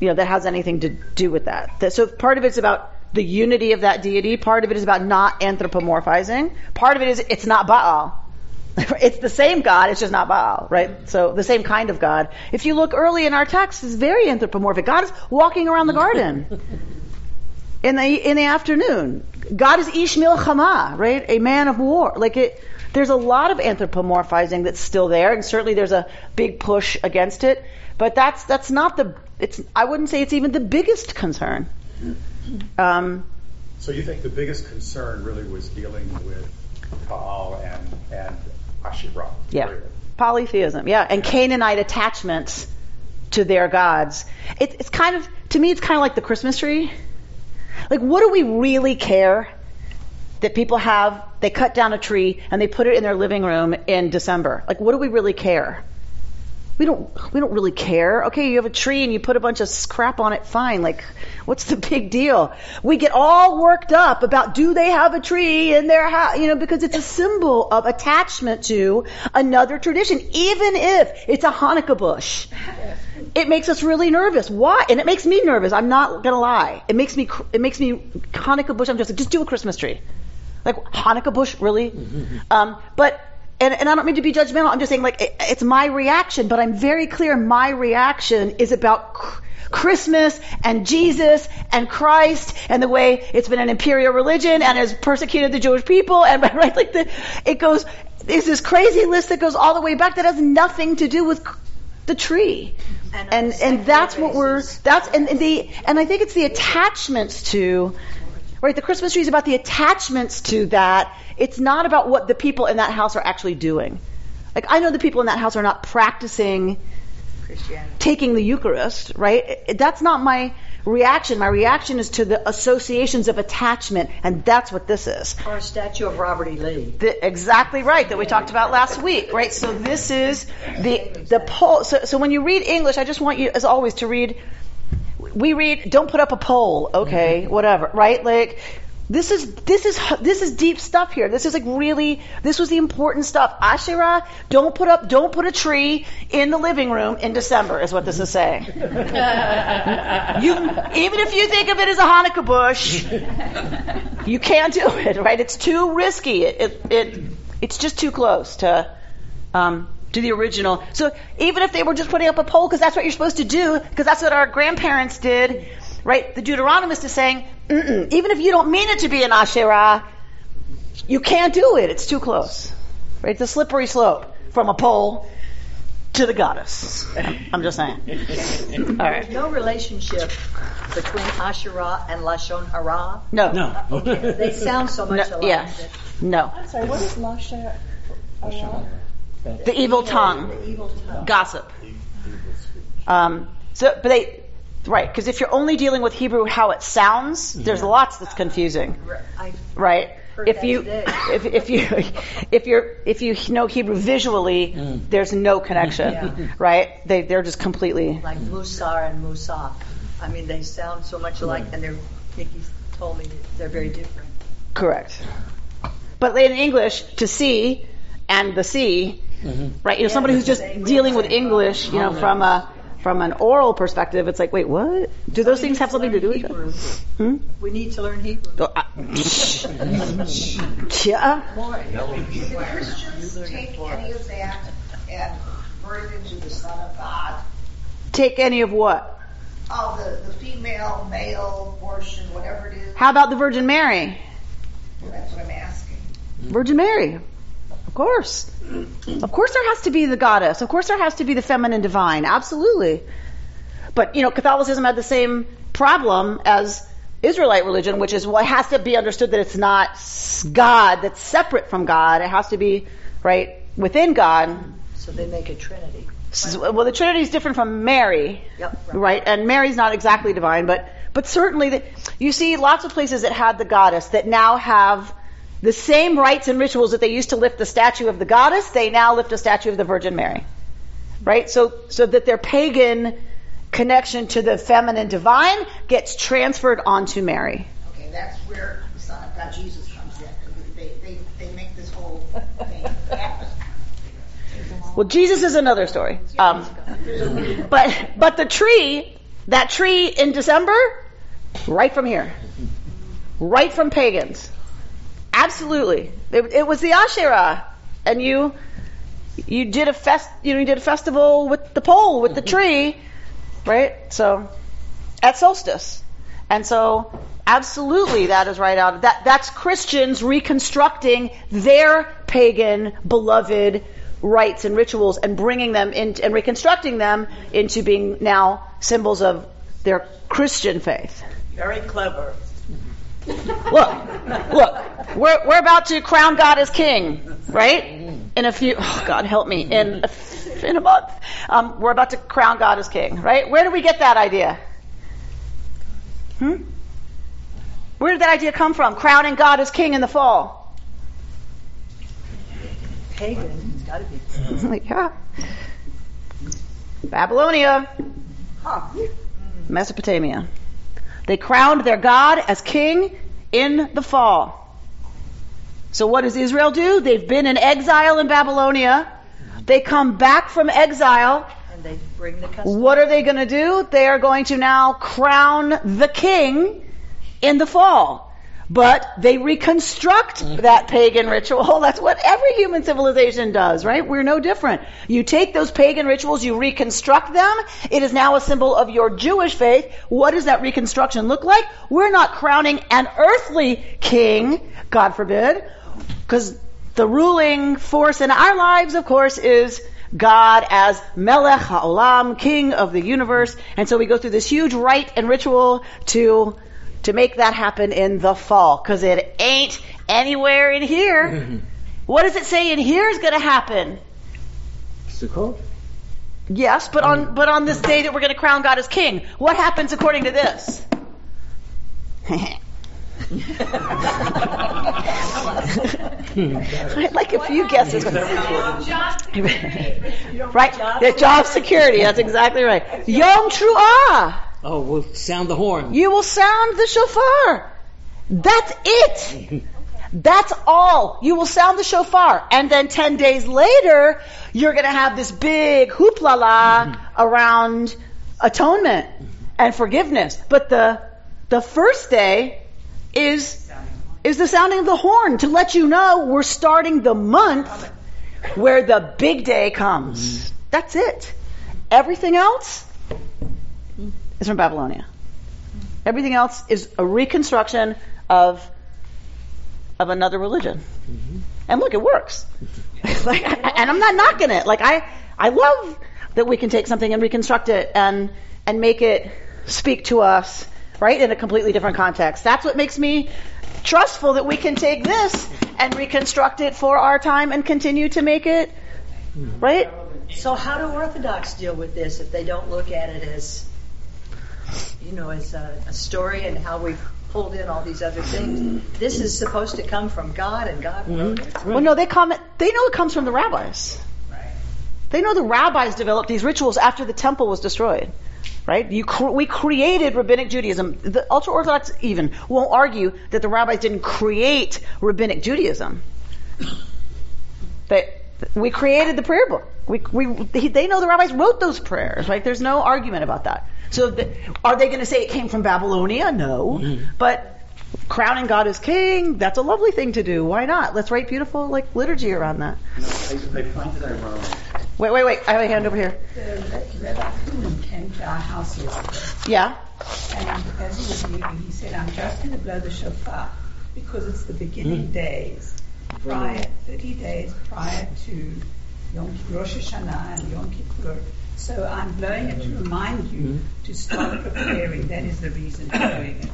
you know, that has anything to do with that. that so part of it's about the unity of that deity, part of it is about not anthropomorphizing, part of it is it's not Baal. it's the same God, it's just not Baal, right? So the same kind of God. If you look early in our text, it's very anthropomorphic. God is walking around the garden in the in the afternoon. God is Ish Milchamah, right? A man of war. Like it, there's a lot of anthropomorphizing that's still there, and certainly there's a big push against it. But that's that's not the. It's I wouldn't say it's even the biggest concern. Um, So you think the biggest concern really was dealing with Baal and and Asherah? Yeah. Polytheism, yeah, and Canaanite attachments to their gods. It, it's kind of, to me, it's kind of like the Christmas tree. Like, what do we really care that people have? They cut down a tree and they put it in their living room in December. Like, what do we really care? We don't, we don't really care. Okay, you have a tree and you put a bunch of crap on it, fine. Like, what's the big deal? We get all worked up about do they have a tree in their house, you know, because it's a symbol of attachment to another tradition, even if it's a Hanukkah bush. It makes us really nervous. Why? And it makes me nervous. I'm not gonna lie. It makes me, cr- it makes me Hanukkah bush. I'm just like, just do a Christmas tree. Like Hanukkah bush, really? Um, but and, and I don't mean to be judgmental. I'm just saying, like, it, it's my reaction, but I'm very clear. My reaction is about cr- Christmas and Jesus and Christ and the way it's been an imperial religion and has persecuted the Jewish people and right, like the, it goes. There's this crazy list that goes all the way back that has nothing to do with the tree. And, And and that's what we're that's and the and I think it's the attachments to right the Christmas tree is about the attachments to that. It's not about what the people in that house are actually doing. Like I know the people in that house are not practicing Christianity. taking the Eucharist, right? That's not my reaction. My reaction is to the associations of attachment, and that's what this is. Or a statue of Robert E. Lee. The, exactly right that we talked about last week, right? So this is the the pole. So, so when you read English, I just want you, as always, to read. We read, don't put up a pole, okay, whatever, right? Like This is this is this is deep stuff here. This is like really this was the important stuff. Asherah, don't put up don't put a tree in the living room in December is what this is saying. you even if you think of it as a Hanukkah bush, you can't do it, right? It's too risky. It it, it it's just too close to um, to the original. So even if they were just putting up a pole because that's what you're supposed to do, because that's what our grandparents did, right? The Deuteronomist is saying, Mm-mm. even if you don't mean it to be an Asherah, you can't do it. It's too close, right? The slippery slope from a pole to the goddess. I'm just saying. All right. There's no relationship between Asherah and Lashon Hara. No. No. Okay. They sound so much No, alike. yeah. that- No. I'm sorry, what is Lasha? The evil tongue. The evil tongue. Gossip. Um, so, but they, right, because if you're only dealing with Hebrew how it sounds, there's lots that's confusing. I right? If you today. if if you if you're if you know Hebrew visually, there's no connection, Yeah. right? They they're just completely like Musar and Musaf. I mean, they sound so much alike, and they're. Nikki told me they're very different. correct. But in English, to see and the see, right? You know, somebody who's just dealing with English, you know, from a from an oral perspective, it's like, wait, what? Do those things have something to do with it? Hmm? We need to learn Hebrew. Oh, I- yeah. Did Christians take any of that and convert it into the Son of God? Take any of what? Oh, the, the female, male portion, whatever it is. How about the Virgin Mary? That's what I'm asking. Virgin Mary. Of course. Of course there has to be the goddess. Of course there has to be the feminine divine. Absolutely. But, you know, Catholicism had the same problem as Israelite religion, which is, well, it has to be understood that it's not God that's separate from God. It has to be, right, within God. So they make a trinity. Well, the Trinity is different from Mary, Yep. right? And Mary's not exactly divine, but but certainly the, you see lots of places that had the goddess that now have the same rites and rituals that they used to lift the statue of the goddess. They now lift a statue of the Virgin Mary, right? So so that their pagan connection to the feminine divine gets transferred onto Mary. Okay, that's where the Son of God, Jesus, comes in. They, they, they make this whole thing happen. Well, Jesus is another story. Um, but but the tree, that tree in December, right from here, right from pagans, absolutely. It, it was the Asherah, and you you did a fest, you know, you did a festival with the pole, with the mm-hmm. tree, right? So at solstice, and so absolutely that is right out of that. That's Christians reconstructing their pagan beloved rites and rituals and bringing them in and reconstructing them into being now symbols of their Christian faith. Very clever. Look, look, we're, we're about to crown God as king, right? In a few, oh God help me, in a, in a month. Um, we're about to crown God as king, right? Where do we get that idea? Hmm? Where did that idea come from? Crowning God as king in the fall. Pagan. It's got to be. Yeah. Babylonia, Huh. Mesopotamia. They crowned their God as king in the fall. So what does Israel do? They've been in exile in Babylonia. They come back from exile. And they bring the custom. What are they going to do? They are going to now crown the king in the fall. But they reconstruct mm-hmm. that pagan ritual. Oh, that's what every human civilization does, right? We're no different. You take those pagan rituals, you reconstruct them. It is now a symbol of your Jewish faith. What does that reconstruction look like? We're not crowning an earthly king, God forbid, because the ruling force in our lives, of course, is God as Melech HaOlam, King of the universe. And so we go through this huge rite and ritual to to make that happen in the fall, because it ain't anywhere in here. what does it say in here is going to happen? Sukkot? Yes, but on but on this day that we're going to crown God as King, what happens according to this? I'd like a few guesses. right, the job security. That's exactly right. Yom Truah. Oh, we'll sound the horn. You will sound the shofar. That's it. That's all. You will sound the shofar. And then 10 days later, you're going to have this big hoopla mm-hmm. around atonement mm-hmm. and forgiveness. But the, the first day is, is the sounding of the horn to let you know we're starting the month where the big day comes. Mm-hmm. That's it. Everything else is from Babylonia. Everything else is a reconstruction of of another religion. Mm-hmm. And look, it works. like, and I'm not knocking it. Like I, I love that we can take something and reconstruct it and and make it speak to us, right, in a completely different context. That's what makes me trustful that we can take this and reconstruct it for our time and continue to make it, mm-hmm. right? So how do Orthodox deal with this if they don't look at it as, you know, as a, a story and how we've pulled in all these other things? This is supposed to come from God, and God mm-hmm. wrote it. Well, no, they come. They know it comes from the rabbis. They know the rabbis developed these rituals after the temple was destroyed. Right? You cr- we created rabbinic Judaism. The ultra orthodox even won't argue that the rabbis didn't create rabbinic Judaism. They, we created the prayer book. We, we, they know the rabbis wrote those prayers. Right? There's no argument about that. So, the, are they going to say it came from Babylonia? No. Mm-hmm. But crowning God as king, that's a lovely thing to do. Why not? Let's write beautiful like liturgy around that. You know, I, I find it ironic. Wait, wait, wait. I have a hand over here. The Rabbi Kuhn came to our house yesterday. Yeah. And as he was leaving, he said, I'm just going to blow the shofar because it's the beginning mm. days, prior, 30 days prior to Yom Kippur, Rosh Hashanah and Yom Kippur. So I'm blowing it to remind you to start preparing. That is the reason for doing it.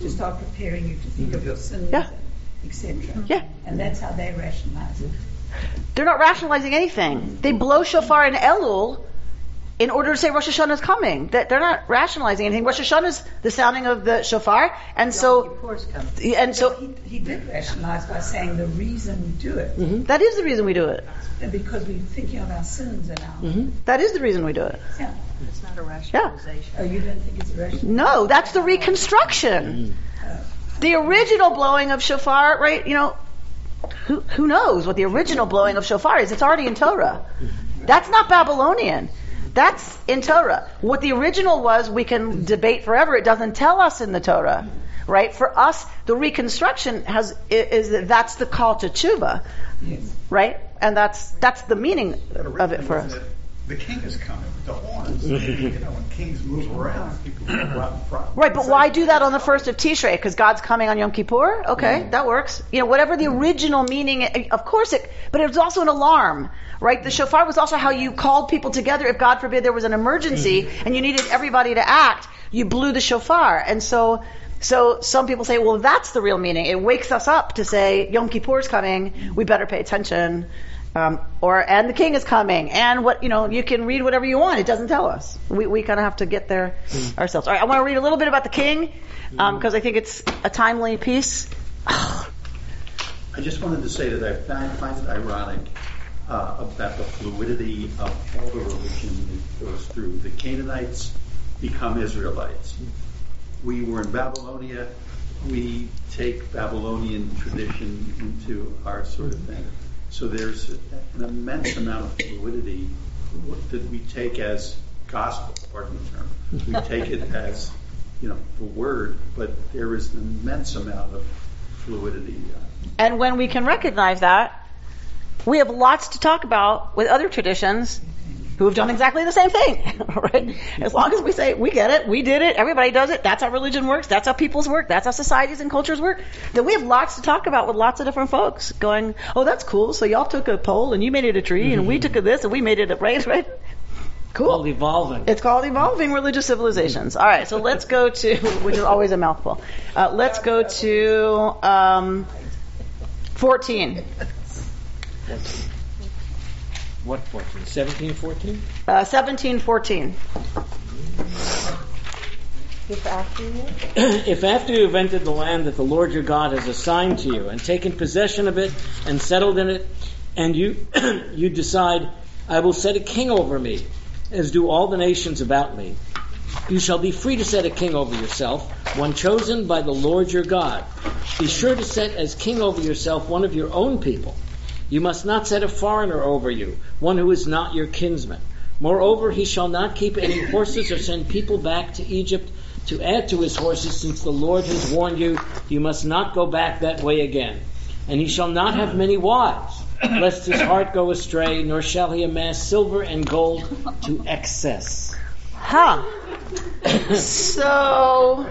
To start preparing you to think of your sins, Yeah. etc. Yeah. And that's how they rationalize it. They're not rationalizing anything. They blow shofar in Elul in order to say Rosh Hashanah is coming. That they're not rationalizing anything. Rosh Hashanah is the sounding of the shofar, and so and so he, he did rationalize by saying the reason we do it Mm-hmm. that is the reason we do it. because we're thinking of our sins and our mm-hmm. That is the reason we do it. yeah. It's not a rationalization. Oh, you don't think it's rational? No, that's the reconstruction. Mm-hmm. The original blowing of shofar, right? You know, who who knows what the original blowing of shofar is? It's already in Torah. Mm-hmm. That's not Babylonian. That's in Torah. What the original was, we can debate forever. It doesn't tell us in the Torah, right? For us, the reconstruction has is that that's the call to tshuva, right? And that's that's the meaning of it for us. The king is coming with the horns. you know, when kings move around, people front. Right, but why do that on the first of Tishrei? Because God's coming on Yom Kippur? Okay, mm. that works. You know, whatever the original meaning, of course it, but it was also an alarm, right? The shofar was also how you called people together if God forbid there was an emergency mm-hmm. and you needed everybody to act, you blew the shofar. And so, so some people say, well, that's the real meaning. It wakes us up to say, Yom Kippur's coming, we better pay attention. Um, or and the king is coming, and what you know, you can read whatever you want. It doesn't tell us. We we kind of have to get there mm-hmm. ourselves. All right, I want to read a little bit about the king um, mm-hmm. because I think it's a timely piece. I just wanted to say that I find, find it ironic about the fluidity of all the religion that goes through. The Canaanites become Israelites. We were in Babylonia. We take Babylonian tradition into our sort of thing. So there's an immense amount of fluidity that we take as gospel, pardon the term. We take it as, you know, the word, but there is an immense amount of fluidity. Uh, And when we can recognize that, we have lots to talk about with other traditions who have done exactly the same thing, right? As long as we say, we get it, we did it, everybody does it, that's how religion works, that's how people's work, that's how societies and cultures work, then we have lots to talk about with lots of different folks going, oh, that's cool, so y'all took a pole and you made it a tree and we took a this and we made it a, right, right? Cool. Called evolving. It's called evolving religious civilizations. All right, so let's go to, which is always a mouthful. Uh, let's go to um, 14. What 14? 17, 14? Uh, 1714. If after you? if after you have entered the land that the Lord your God has assigned to you and taken possession of it and settled in it, and you you decide, I will set a king over me, as do all the nations about me. You shall be free to set a king over yourself, one chosen by the Lord your God. Be sure to set as king over yourself one of your own people. You must not set a foreigner over you, one who is not your kinsman. Moreover, he shall not keep any horses or send people back to Egypt to add to his horses, since the Lord has warned you, you must not go back that way again. And he shall not have many wives, lest his heart go astray, nor shall he amass silver and gold to excess. Huh. so,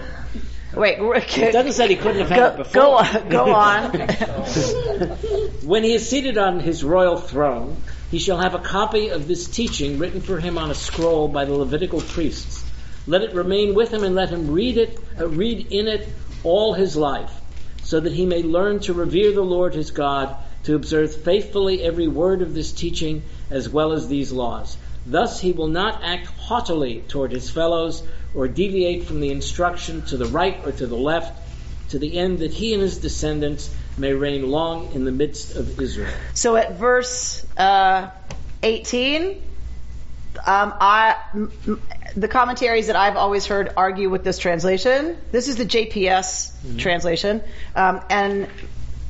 wait. It doesn't say he couldn't have had Go- it before. go on- go on. when he is seated on his royal throne, he shall have a copy of this teaching written for him on a scroll by the Levitical priests. Let it remain with him and let him read it, uh, read in it all his life, so that he may learn to revere the Lord his God, to observe faithfully every word of this teaching as well as these laws. Thus he will not act haughtily toward his fellows or deviate from the instruction to the right or to the left, to the end that he and his descendants may reign long in the midst of Israel. So at verse uh, 18, um, I, m- m- the commentaries that I've always heard argue with this translation. This is the JPS translation, um, and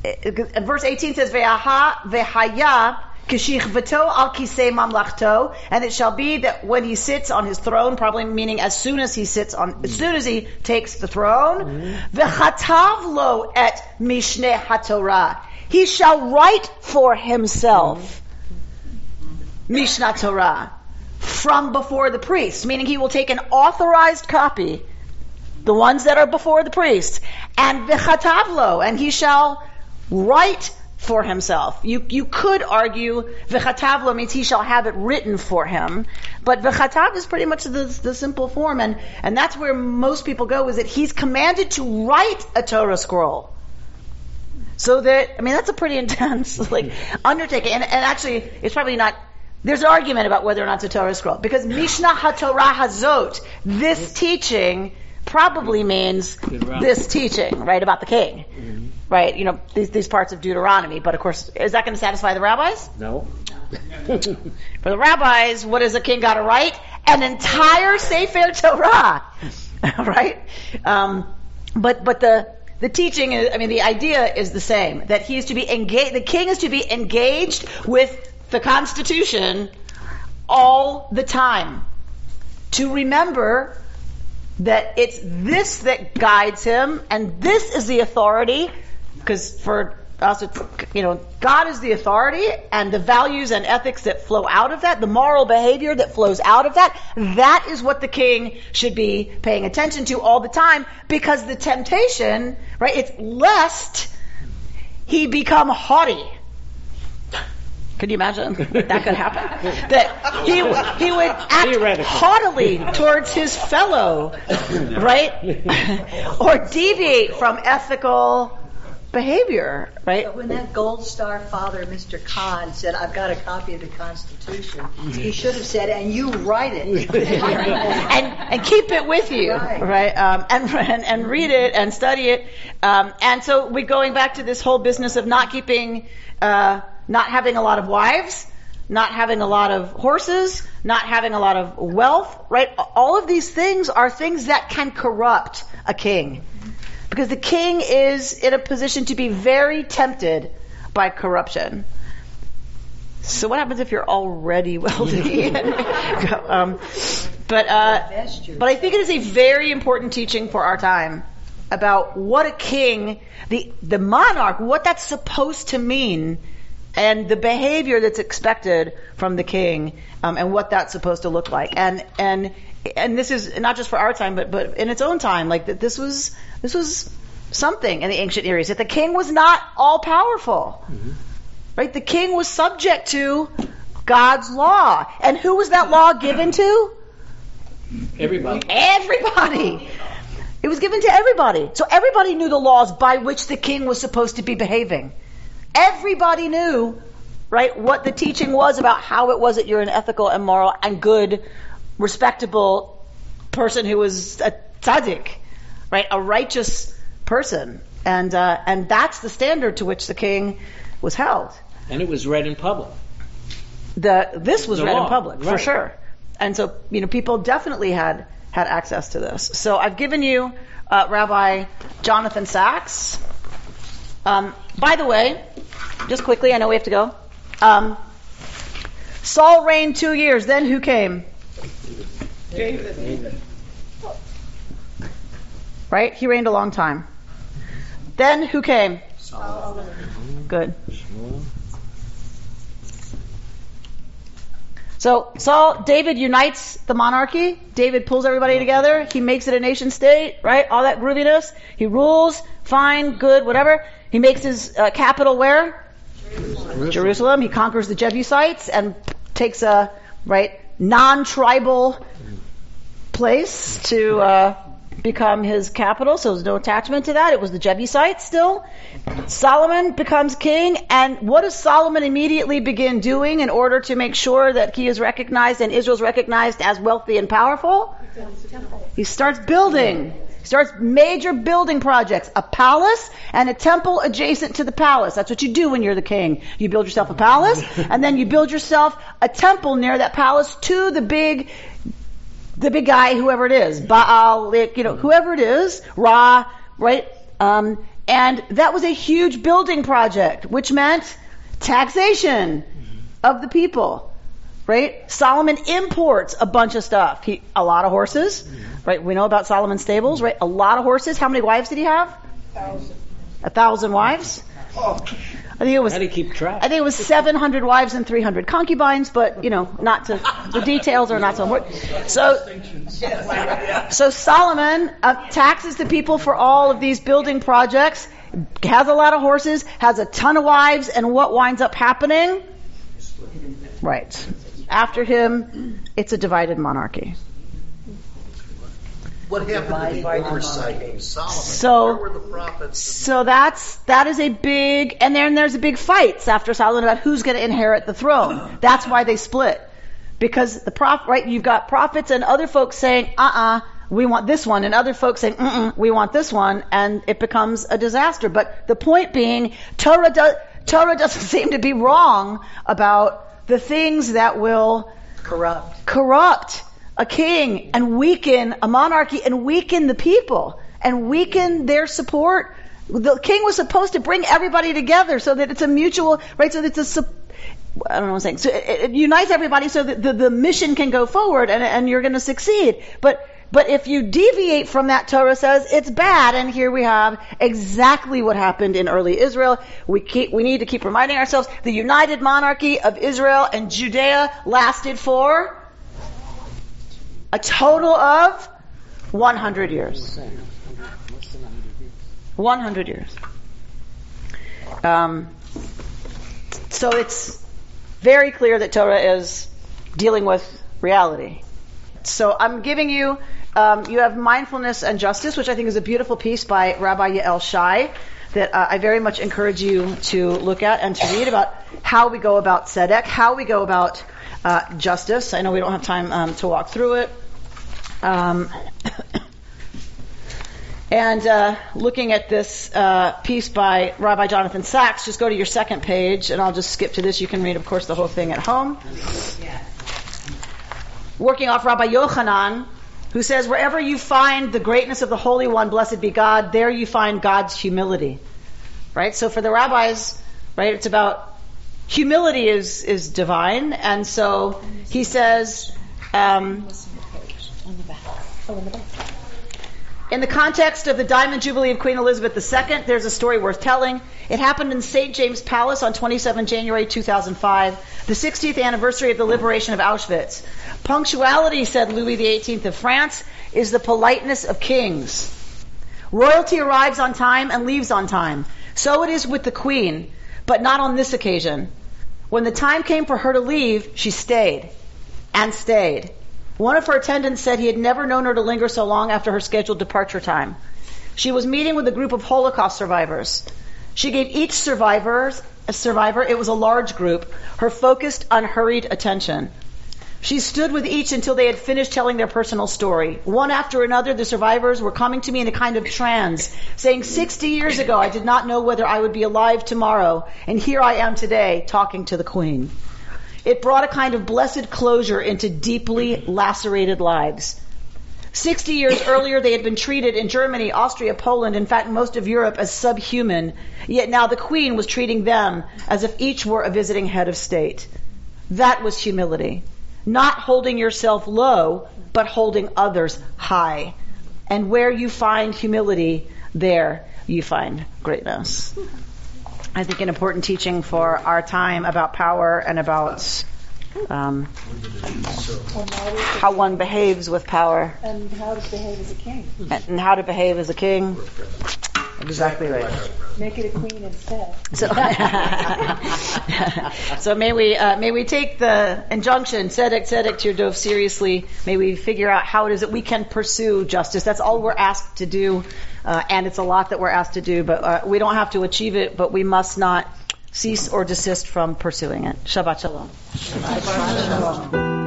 it- it- verse 18 says, "Ve'aha ve'haya kishichvato al kisei mamlachto," and it shall be that when he sits on his throne, probably meaning as soon as he sits on, as soon as he takes the throne, ve'chatav lo et mishneh hatorah, he shall write for himself. Mishnah Torah from before the priest, meaning he will take an authorized copy, the ones that are before the priest, and v'chatavlo, and he shall write for himself. You you could argue v'chatavlo means he shall have it written for him, but v'chatav is pretty much the, the simple form, and and that's where most people go is that he's commanded to write a Torah scroll. So that I mean that's a pretty intense like undertaking, and, and actually it's probably not. There's an argument about whether or not it's a Torah scroll because Mishnah HaTorah Hazot, this teaching probably means this teaching, right, about the king, right? You know these these parts of Deuteronomy. But of course, is that going to satisfy the rabbis? No. For the rabbis, what does the king got to write? An entire Sefer Torah, right? Um, but but the the teaching is, I mean, the idea is the same that he is to be engaged. The king is to be engaged with the Constitution all the time to remember that it's this that guides him, and this is the authority. Because for us, it's, you know, God is the authority, and the values and ethics that flow out of that, the moral behavior that flows out of that, that is what the king should be paying attention to all the time. Because the temptation, right, it's lest he become haughty. Could you imagine that could happen? That he he would act haughtily towards his fellow, right? or deviate from ethical behavior, right? But when that gold star father, Mr. Khan, said, I've got a copy of the Constitution, he should have said, and you write it. and and keep it with you, right? Um, and, and and read it and study it. Um, and so we're going back to this whole business of not keeping, uh, not having a lot of wives, not having a lot of horses, not having a lot of wealth, right? All of these things are things that can corrupt a king. Because the king is in a position to be very tempted by corruption. So what happens if you're already wealthy? um, but uh, but I think it is a very important teaching for our time about what a king, the the monarch, what that's supposed to mean, and the behavior that's expected from the king, um, and what that's supposed to look like. And and and this is not just for our time, but but in its own time, like that. This was this was something in the ancient Near East. That the king was not all powerful. Right? The king was subject to God's law. And who was that law given to? Everybody. Everybody. It was given to everybody. So everybody knew the laws by which the king was supposed to be behaving. Everybody knew, right, what the teaching was about how it was that you're an ethical and moral and good, respectable person who was a tzaddik, right, a righteous person. And, uh, and that's the standard to which the king was held. And it was read in public. The, this was The read law, in public, for sure. And so, you know, people definitely had, had access to this. So I've given you, uh, Rabbi Jonathan Sacks, Um, by the way, just quickly, I know we have to go. Um, Saul reigned two years. Then who came? David. Right? He reigned a long time. Then who came? Good. So Saul, David unites the monarchy. David pulls everybody together. He makes it a nation state, right? All that grooviness. He rules, fine, good, whatever. He makes his uh, capital where? Jerusalem. Jerusalem. He conquers the Jebusites and takes a right non-tribal place to uh, become his capital. So there's no attachment to that. It was the Jebusites still. Solomon becomes king, and what does Solomon immediately begin doing in order to make sure that he is recognized and Israel's recognized as wealthy and powerful? He starts building. He starts major building projects. A palace and a temple adjacent to the palace. That's what you do when you're the king. You build yourself a palace, and then you build yourself a temple near that palace to the big the big guy, whoever it is, Baal, you know, whoever it is, Ra, right? Um, and that was a huge building project, which meant taxation of the people, right? Solomon imports a bunch of stuff. He, a lot of horses, right? We know about Solomon's stables, right? A lot of horses. How many wives did he have? Thousand. A thousand wives? I think it was. How do you keep track? I think it was 700 wives and 300 concubines, but you know, not to the details are not so important. So, so Solomon uh, taxes the people for all of these building projects, has a lot of horses, has a ton of wives, and what winds up happening? Right. After him, it's a divided monarchy. What happened to the oversight of Solomon? So- Where were the prophets? So that's that is a big, and then there's a big fights after Solomon about who's going to inherit the throne. That's why they split, because the prof, right? You've got prophets and other folks saying, "Uh-uh, we want this one," and other folks saying, "Mm-mm, we want this one," and it becomes a disaster. But the point being, Torah does, Torah doesn't seem to be wrong about the things that will Corrupt. corrupt a king and weaken a monarchy and weaken the people and weaken their support. The king was supposed to bring everybody together so that it's a mutual, right? So that it's a, I don't know what I'm saying. So it, it unites everybody so that the, the mission can go forward and, and you're going to succeed. But but if you deviate from that, Torah says it's bad. And here we have exactly what happened in early Israel. We keep, we need to keep reminding ourselves the united monarchy of Israel and Judea lasted for a total of 100 years. 100 years. Um, so it's very clear that Torah is dealing with reality. So I'm giving you, um, you have mindfulness and justice, which I think is a beautiful piece by Rabbi Yael Shai that uh, I very much encourage you to look at and to read about how we go about tzedek, how we go about uh, justice. I know we don't have time um, to walk through it. Um, and uh, looking at this uh, piece by Rabbi Jonathan Sacks, just go to your second page, and I'll just skip to this. You can read, of course, the whole thing at home. Working off Rabbi Yochanan, who says, Wherever you find the greatness of the Holy One, blessed be God, there you find God's humility. Right? So for the rabbis, right, it's about humility is, is divine, and so he says, um, in the context of the Diamond Jubilee of Queen Elizabeth II, there's a story worth telling. It happened in St. James Palace on 27 January 2005, the 60th anniversary of the liberation of Auschwitz. Punctuality, said Louis XVIII of France, is the politeness of kings. Royalty arrives on time and leaves on time. So it is with the Queen, but not on this occasion. When the time came for her to leave, she stayed and stayed. One of her attendants said he had never known her to linger so long after her scheduled departure time. She was meeting with a group of Holocaust survivors. She gave each survivor, survivor, it was a large group, her focused, unhurried attention. She stood with each until they had finished telling their personal story. One after another, the survivors were coming to me in a kind of trance, saying, 60 years ago, I did not know whether I would be alive tomorrow, and here I am today, talking to the Queen. It brought a kind of blessed closure into deeply lacerated lives. 60 years earlier, they had been treated in Germany, Austria, Poland, in fact, most of Europe as subhuman. Yet now the queen was treating them as if each were a visiting head of state. That was humility. Not holding yourself low, but holding others high. And where you find humility, there you find greatness. I think an important teaching for our time about power and about um, how one behaves with power And how to behave as a king. and how to behave as a king. Exactly right. Make it a queen instead. So, so may we uh, may we take the injunction tzedek tzedek tirdof seriously. May we figure out how it is that we can pursue justice. That's all we're asked to do, uh, and it's a lot that we're asked to do. But uh, we don't have to achieve it, but we must not cease or desist from pursuing it. Shabbat shalom.